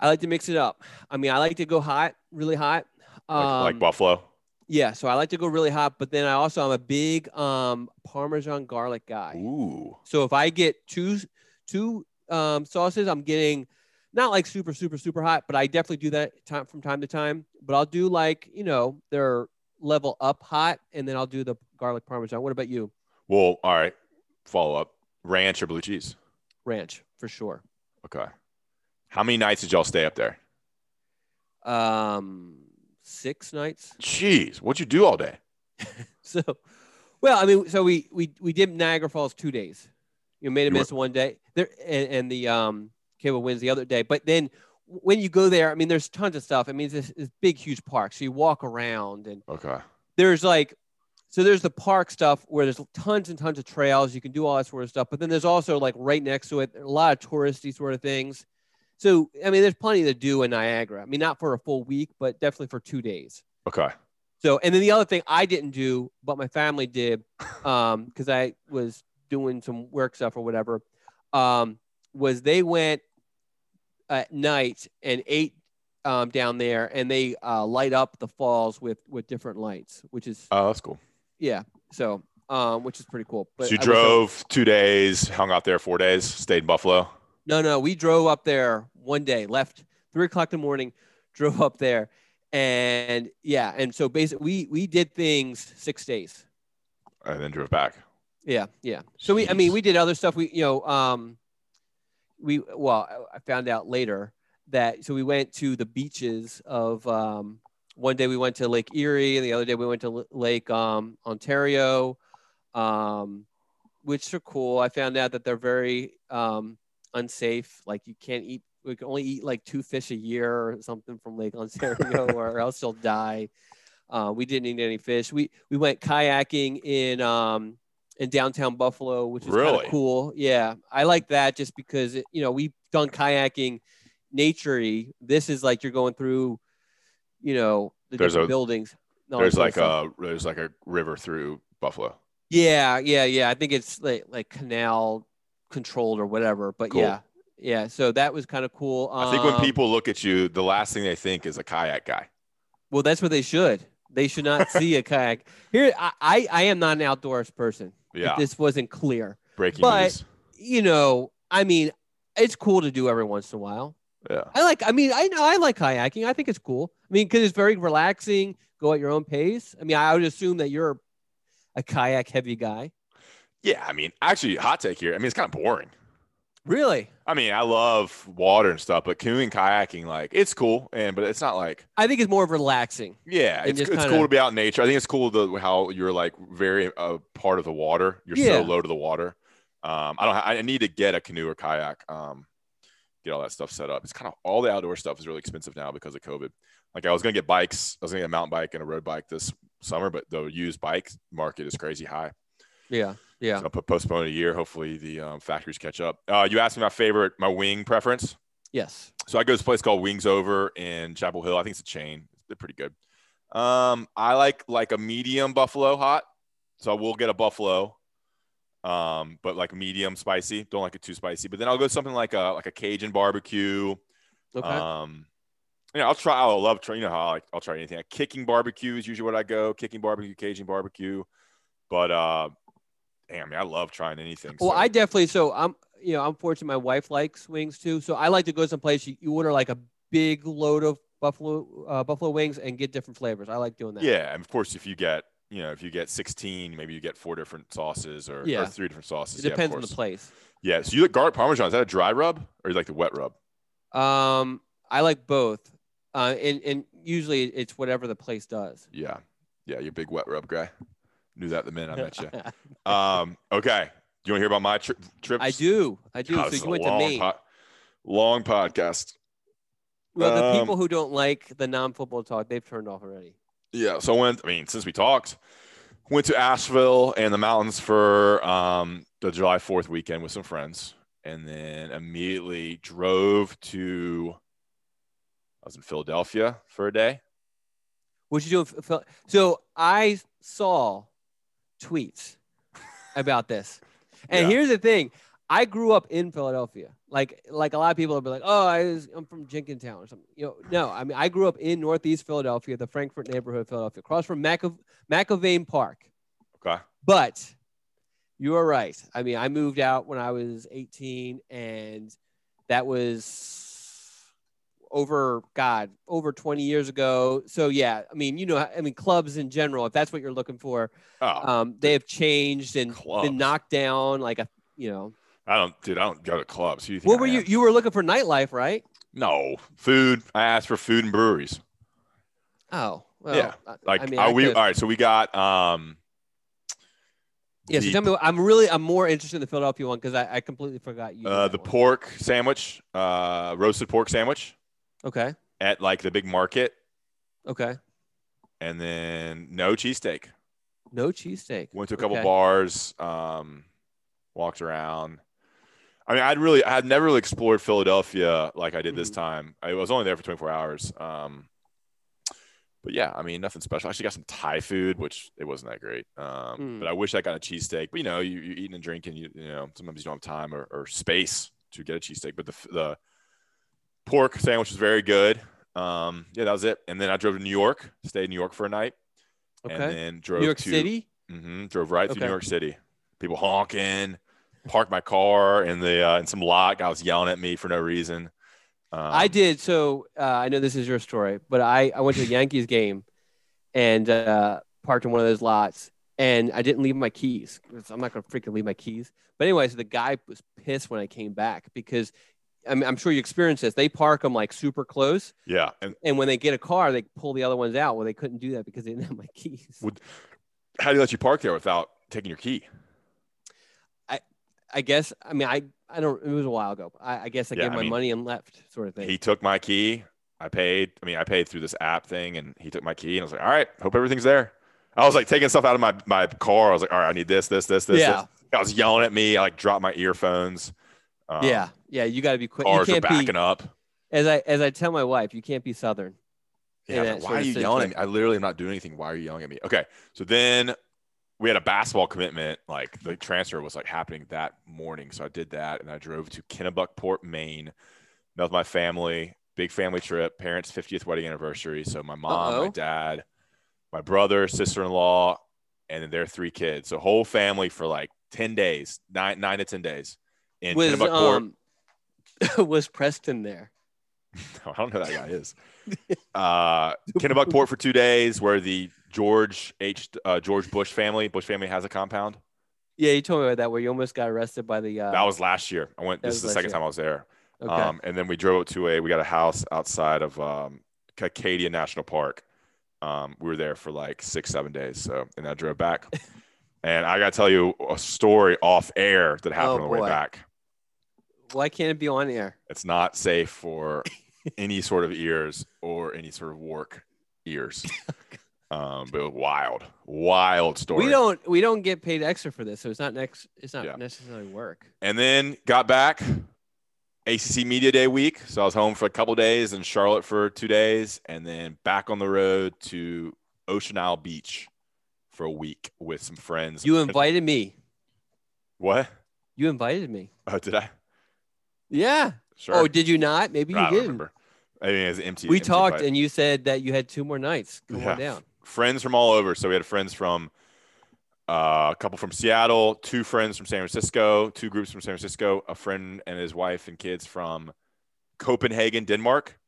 I like to mix it up. I mean, I like to go hot, really hot. Like, like Um, buffalo. Yeah, so I like to go really hot, but then I also I'm a big um Parmesan garlic guy. Ooh. So if I get two two um, sauces, I'm getting not like super super super hot, but I definitely do that time from time to time. But I'll do like you know they're level up hot, and then I'll do the garlic parmesan. What about you? Well, all right. Follow up. Ranch or blue cheese? Ranch for sure. Okay. How many nights did y'all stay up there? Um, six nights. Jeez, what'd you do all day? [LAUGHS] So, well, I mean, so we we we did Niagara Falls two days. You made a You were- one day there, and, and the um Cave of Winds the other day. But then when you go there, I mean, there's tons of stuff. I mean, it's this, this big, huge park. So you walk around, and Okay. there's like, so there's the park stuff where there's tons and tons of trails. You can do all that sort of stuff. But then there's also like right next to it, a lot of touristy sort of things. So I mean, there's plenty to do in Niagara. I mean, not for a full week, but definitely for two days. Okay. So, and then the other thing I didn't do, but my family did, [LAUGHS] um, because I was doing some work stuff or whatever, um, was they went at night and ate um, down there, and they uh, light up the falls with with different lights, which is Oh, that's cool. Yeah. So, um, which is pretty cool. so you I drove two days, hung out there four days, stayed in Buffalo. No, no, we drove up there one day, left three o'clock in the morning, [LAUGHS] drove up there, and yeah, and so basically we we did things six days. and then drove back. Yeah, yeah. So we, I mean, we did other stuff. We, you know, um, we well, I I found out later that so we went to the beaches of um, one day we went to Lake Erie, and the other day we went to L- Lake um, Ontario, um, which are cool. I found out that they're very um, unsafe. Like you can't eat. We can only eat like two fish a year or something from Lake Ontario, [LAUGHS] or else you'll die. Uh, we didn't eat any fish. We we went kayaking in um, in downtown Buffalo, which is kind Really? of cool. Yeah, I like that just because it, you know we've done kayaking, naturey. This is like you're going through, you know, the There's different a- buildings. all There's like a there's like a river through Buffalo. yeah, yeah, yeah. I think it's like like canal controlled or whatever. But Cool. yeah, yeah. So that was kind of cool. I think when Um, people look at you, the last thing they think is a kayak guy. well, that's what they should. They should not see a kayak. [LAUGHS] Here, I, I, I am not an outdoors person. Yeah. this wasn't clear. Breaking but- news. you know, I mean, it's cool to do every once in a while. Yeah. I like, I mean, I know I like kayaking. I think it's cool. I mean, because it's very relaxing, go at your own pace. I mean, I would assume that you're a kayak heavy guy. Yeah. I mean, actually, hot take here. I mean, it's kind of boring. Really? I mean, I love water and stuff, but canoeing, kayaking, like it's cool, and but it's not like I think it's more of relaxing. yeah, it's, it's kinda- cool to be out in nature. I think it's cool the how you're like very uh, part of the water. You're Yeah. so low to the water. Um, I don't. I need to get a canoe or kayak. Um, get all that stuff set up. It's kind of all the outdoor stuff is really expensive now because of COVID. Like I was gonna get bikes. I was gonna get a mountain bike and a road bike this summer, but the used bike market is crazy high. Yeah. Yeah. So I'll put postpone a year. Hopefully the um, factories catch up. Uh, you asked me my favorite, my wing preference. Yes. So I go to this place called Wings Over in Chapel Hill. I think it's a chain. They're pretty good. Um, I like like a medium buffalo hot, so I will get a buffalo. Um, but like medium spicy. Don't like it too spicy. But then I'll go something like a like a Cajun barbecue. Okay. Um, you know, I'll try. I'll love try. You know how I like, I'll try anything. Like kicking barbecue is usually what I go. Kicking barbecue, Cajun barbecue. But uh, damn, I love trying anything. well, so- I definitely. So I'm, you know, I'm fortunate. My wife likes wings too. So I like to go someplace you, you order like a big load of buffalo uh, buffalo wings and get different flavors. I like doing that. Yeah, and of course, if you get you know if you get 16, maybe you get four different sauces or, or three different sauces. It Yeah, depends on the place. Yeah, so you like garlic parmesan? Is that a dry rub or you like the wet rub? Um, I like both. Uh, and and usually it's whatever the place does. Yeah, yeah, you're a big wet rub guy. Knew that the minute I met you. [LAUGHS] Um, okay, do you want to hear about my tri- trips? I do. I do. God, so you went to long Maine. po- long podcast. well, the Um, people who don't like the non-football talk, they've turned off already. Yeah, so I went. I mean, since we talked, went to Asheville and the mountains for um, the July Fourth weekend with some friends, and then immediately drove to. I was in Philadelphia for a day. What you do? So I saw tweets [LAUGHS] about this, and Yeah. here's the thing: I grew up in Philadelphia. Like like a lot of people will be like, "Oh, I was, I'm from Jenkintown or something." You know, no. I mean, I grew up in Northeast Philadelphia, the Frankford neighborhood of Philadelphia, across from McAv- McAvane Park. Okay. But you are right. I mean, I moved out when I was 18, and that was over God, over 20 years ago. So yeah, I mean, you know, I mean, clubs in general, if that's what you're looking for, Oh, um, they have changed and Clubs. been knocked down. Like a, you know, I don't, dude. I don't go to clubs. Who you what I were you? am? You were looking for nightlife, right? No food. I asked for food and breweries. Oh, well, Yeah, Like, I mean, are I we? could- All right. So we got. um yeah. So tell me, I'm really, I'm more interested in the Philadelphia one because I, I completely forgot you. Uh, the one. pork sandwich, uh, roasted pork sandwich Okay. at like the big market, Okay. and then no cheesesteak. No cheesesteak. Went to a couple Okay. bars, um, walked around. I mean, I'd really, I had never really explored Philadelphia like I did this Mhm. time. I was only there for 24 hours. Um, but yeah, I mean, nothing special. I actually got some Thai food, which it wasn't that great. Um, Mm. But I wish I got a cheesesteak. But you know, you, you're eating and drinking. You, you know, sometimes you don't have time or, or space to get a cheesesteak. But the the pork sandwich was very good. Um, yeah, that was it. And then I drove to New York, stayed in New York for a night, and then drove to New York to City. hmm drove right through Okay. New York City. People honking, parked my car in the uh, in some lot. Guy was yelling at me for no reason. Um, I did. So uh, I know this is your story, but I, I went to the Yankees game and uh, parked in one of those lots, and I didn't leave my keys. I'm not gonna freaking leave my keys. But anyway, so the guy was pissed when I came back because I mean, I'm sure you experienced this. They park them like super close, Yeah, and and when they get a car, they pull the other ones out. Well, they couldn't do that because they didn't have my keys. Would- how do you let you park there without taking your key? I guess. I mean, I I don't. It was a while ago. I, I guess I Yeah, gave I my mean, money and left, sort of thing. He took my key. I paid. I mean, I paid through this app thing, and he took my key, and I was like, "All right, hope everything's there." I was like taking stuff out of my my car. I was like, "All right, I need this, this, this, this." Yeah. this." I was yelling at me. I like dropped my earphones. Um, yeah, yeah. You got to be quick. Cars can't backing be up. as I as I tell my wife, you can't be southern. Yeah, in I was that like, why are you yelling at me? I literally am not doing anything. Why are you yelling at me? Okay, so then we had a basketball commitment. Like the transfer was like happening that morning, so I did that, and I drove to Kennebunkport, Maine. Met with my family. Big family trip. Parents' 50th wedding anniversary. So my mom, my Uh-oh. dad, my brother, sister-in-law, and then their three kids. So whole family for like 10 days, nine nine to 10 days in was Kennebunkport. um [LAUGHS] was Preston there? [LAUGHS] I don't know who that guy is. [LAUGHS] Uh, Kennebunkport for two days, where the George H. Uh, George Bush family, Bush family has a compound. Yeah, you told me about that where you almost got arrested by the. Uh, that was last year. I went. This is the second year. time I was there. okay. Um, and then we drove to a. We got a house outside of um, Acadia National Park. Um, we were there for like six, seven days. So, and I drove back. [LAUGHS] and I got to tell you a story off air that happened Oh, on the way back. Why can't it be on air? It's not safe for [LAUGHS] any sort of ears or any sort of work ears. [LAUGHS] Um, but it was wild, wild story. We don't we don't get paid extra for this, so it's not next. It's not Yeah. necessarily work. and then got back, ACC Media Day week. So I was home for a couple days in Charlotte for two days, and then back on the road to Ocean Isle Beach for a week with some friends. You invited me. What? You invited me. Oh, did I? Yeah. Sure. Oh, did you not? Maybe you I don't didn't. remember. I mean, it's empty. We empty talked, invite. and you said that you had two more nights. Come Yeah. on down. Friends from all over. So we had friends from uh, a couple from Seattle, two friends from San Francisco, two groups from San Francisco, a friend and his wife and kids from Copenhagen, Denmark.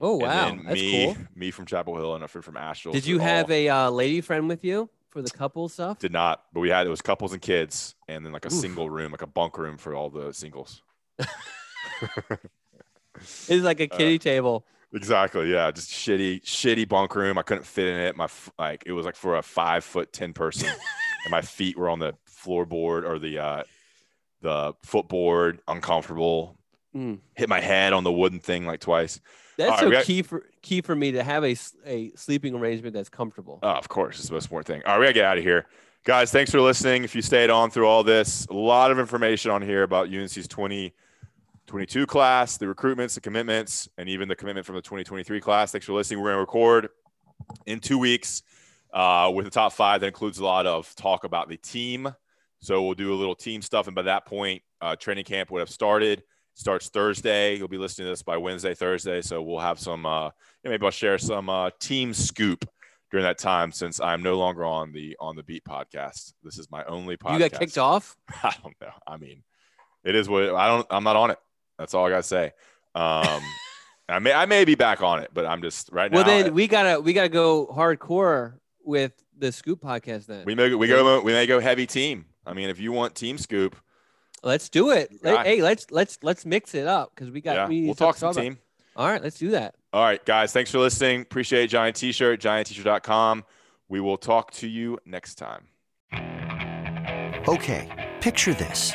Oh wow, that's me, cool. me from Chapel Hill, and a friend from Asheville. Did you all- have a uh, lady friend with you for the couple stuff? Did not, but we had it was couples and kids, and then like a Oof. single room, like a bunk room for all the singles. [LAUGHS] It's like a Uh, kitty table. Exactly. Yeah. Just shitty, shitty bunk room. I couldn't fit in it. My like it was like for a five foot ten person, and my [LAUGHS] feet were on the floorboard or the uh, the footboard, uncomfortable. Mm. Hit my head on the wooden thing like twice. That's right, so got- key for key for me to have a a sleeping arrangement that's comfortable. Oh, of course, it's the most important thing. All right, we gotta get out of here, guys. Thanks for listening. If you stayed on through all this, a lot of information on here about UNC's 2022 class, the recruitments, the commitments, and even the commitment from the 2023 class. Thanks for listening. We're gonna record in two weeks uh, with the top five. That includes a lot of talk about the team. So we'll do a little team stuff, and by that point, uh, training camp would have started. Starts Thursday. You'll be listening to this by Wednesday, Thursday. So we'll have some. Uh, maybe I'll share some uh, team scoop during that time, since I'm no longer on the on the Beat podcast. This is my only podcast. you got kicked off. [LAUGHS] I don't know. I mean, it is what I don't. I'm not on it. That's all I gotta say. Um, I may I may be back on it, but I'm just right now. Well, then we gotta we gotta go hardcore with the Scoop podcast. Then we may we go we may go heavy team. I mean, if you want team scoop, let's do it. Let- hey, let's let's let's mix it up because we got. yeah, we we'll talk to some about. team. All right, let's do that. All right, guys, thanks for listening. Appreciate Johnny T-shirt, johnnyt-shirt.com. We will talk to you next time. Okay, picture this.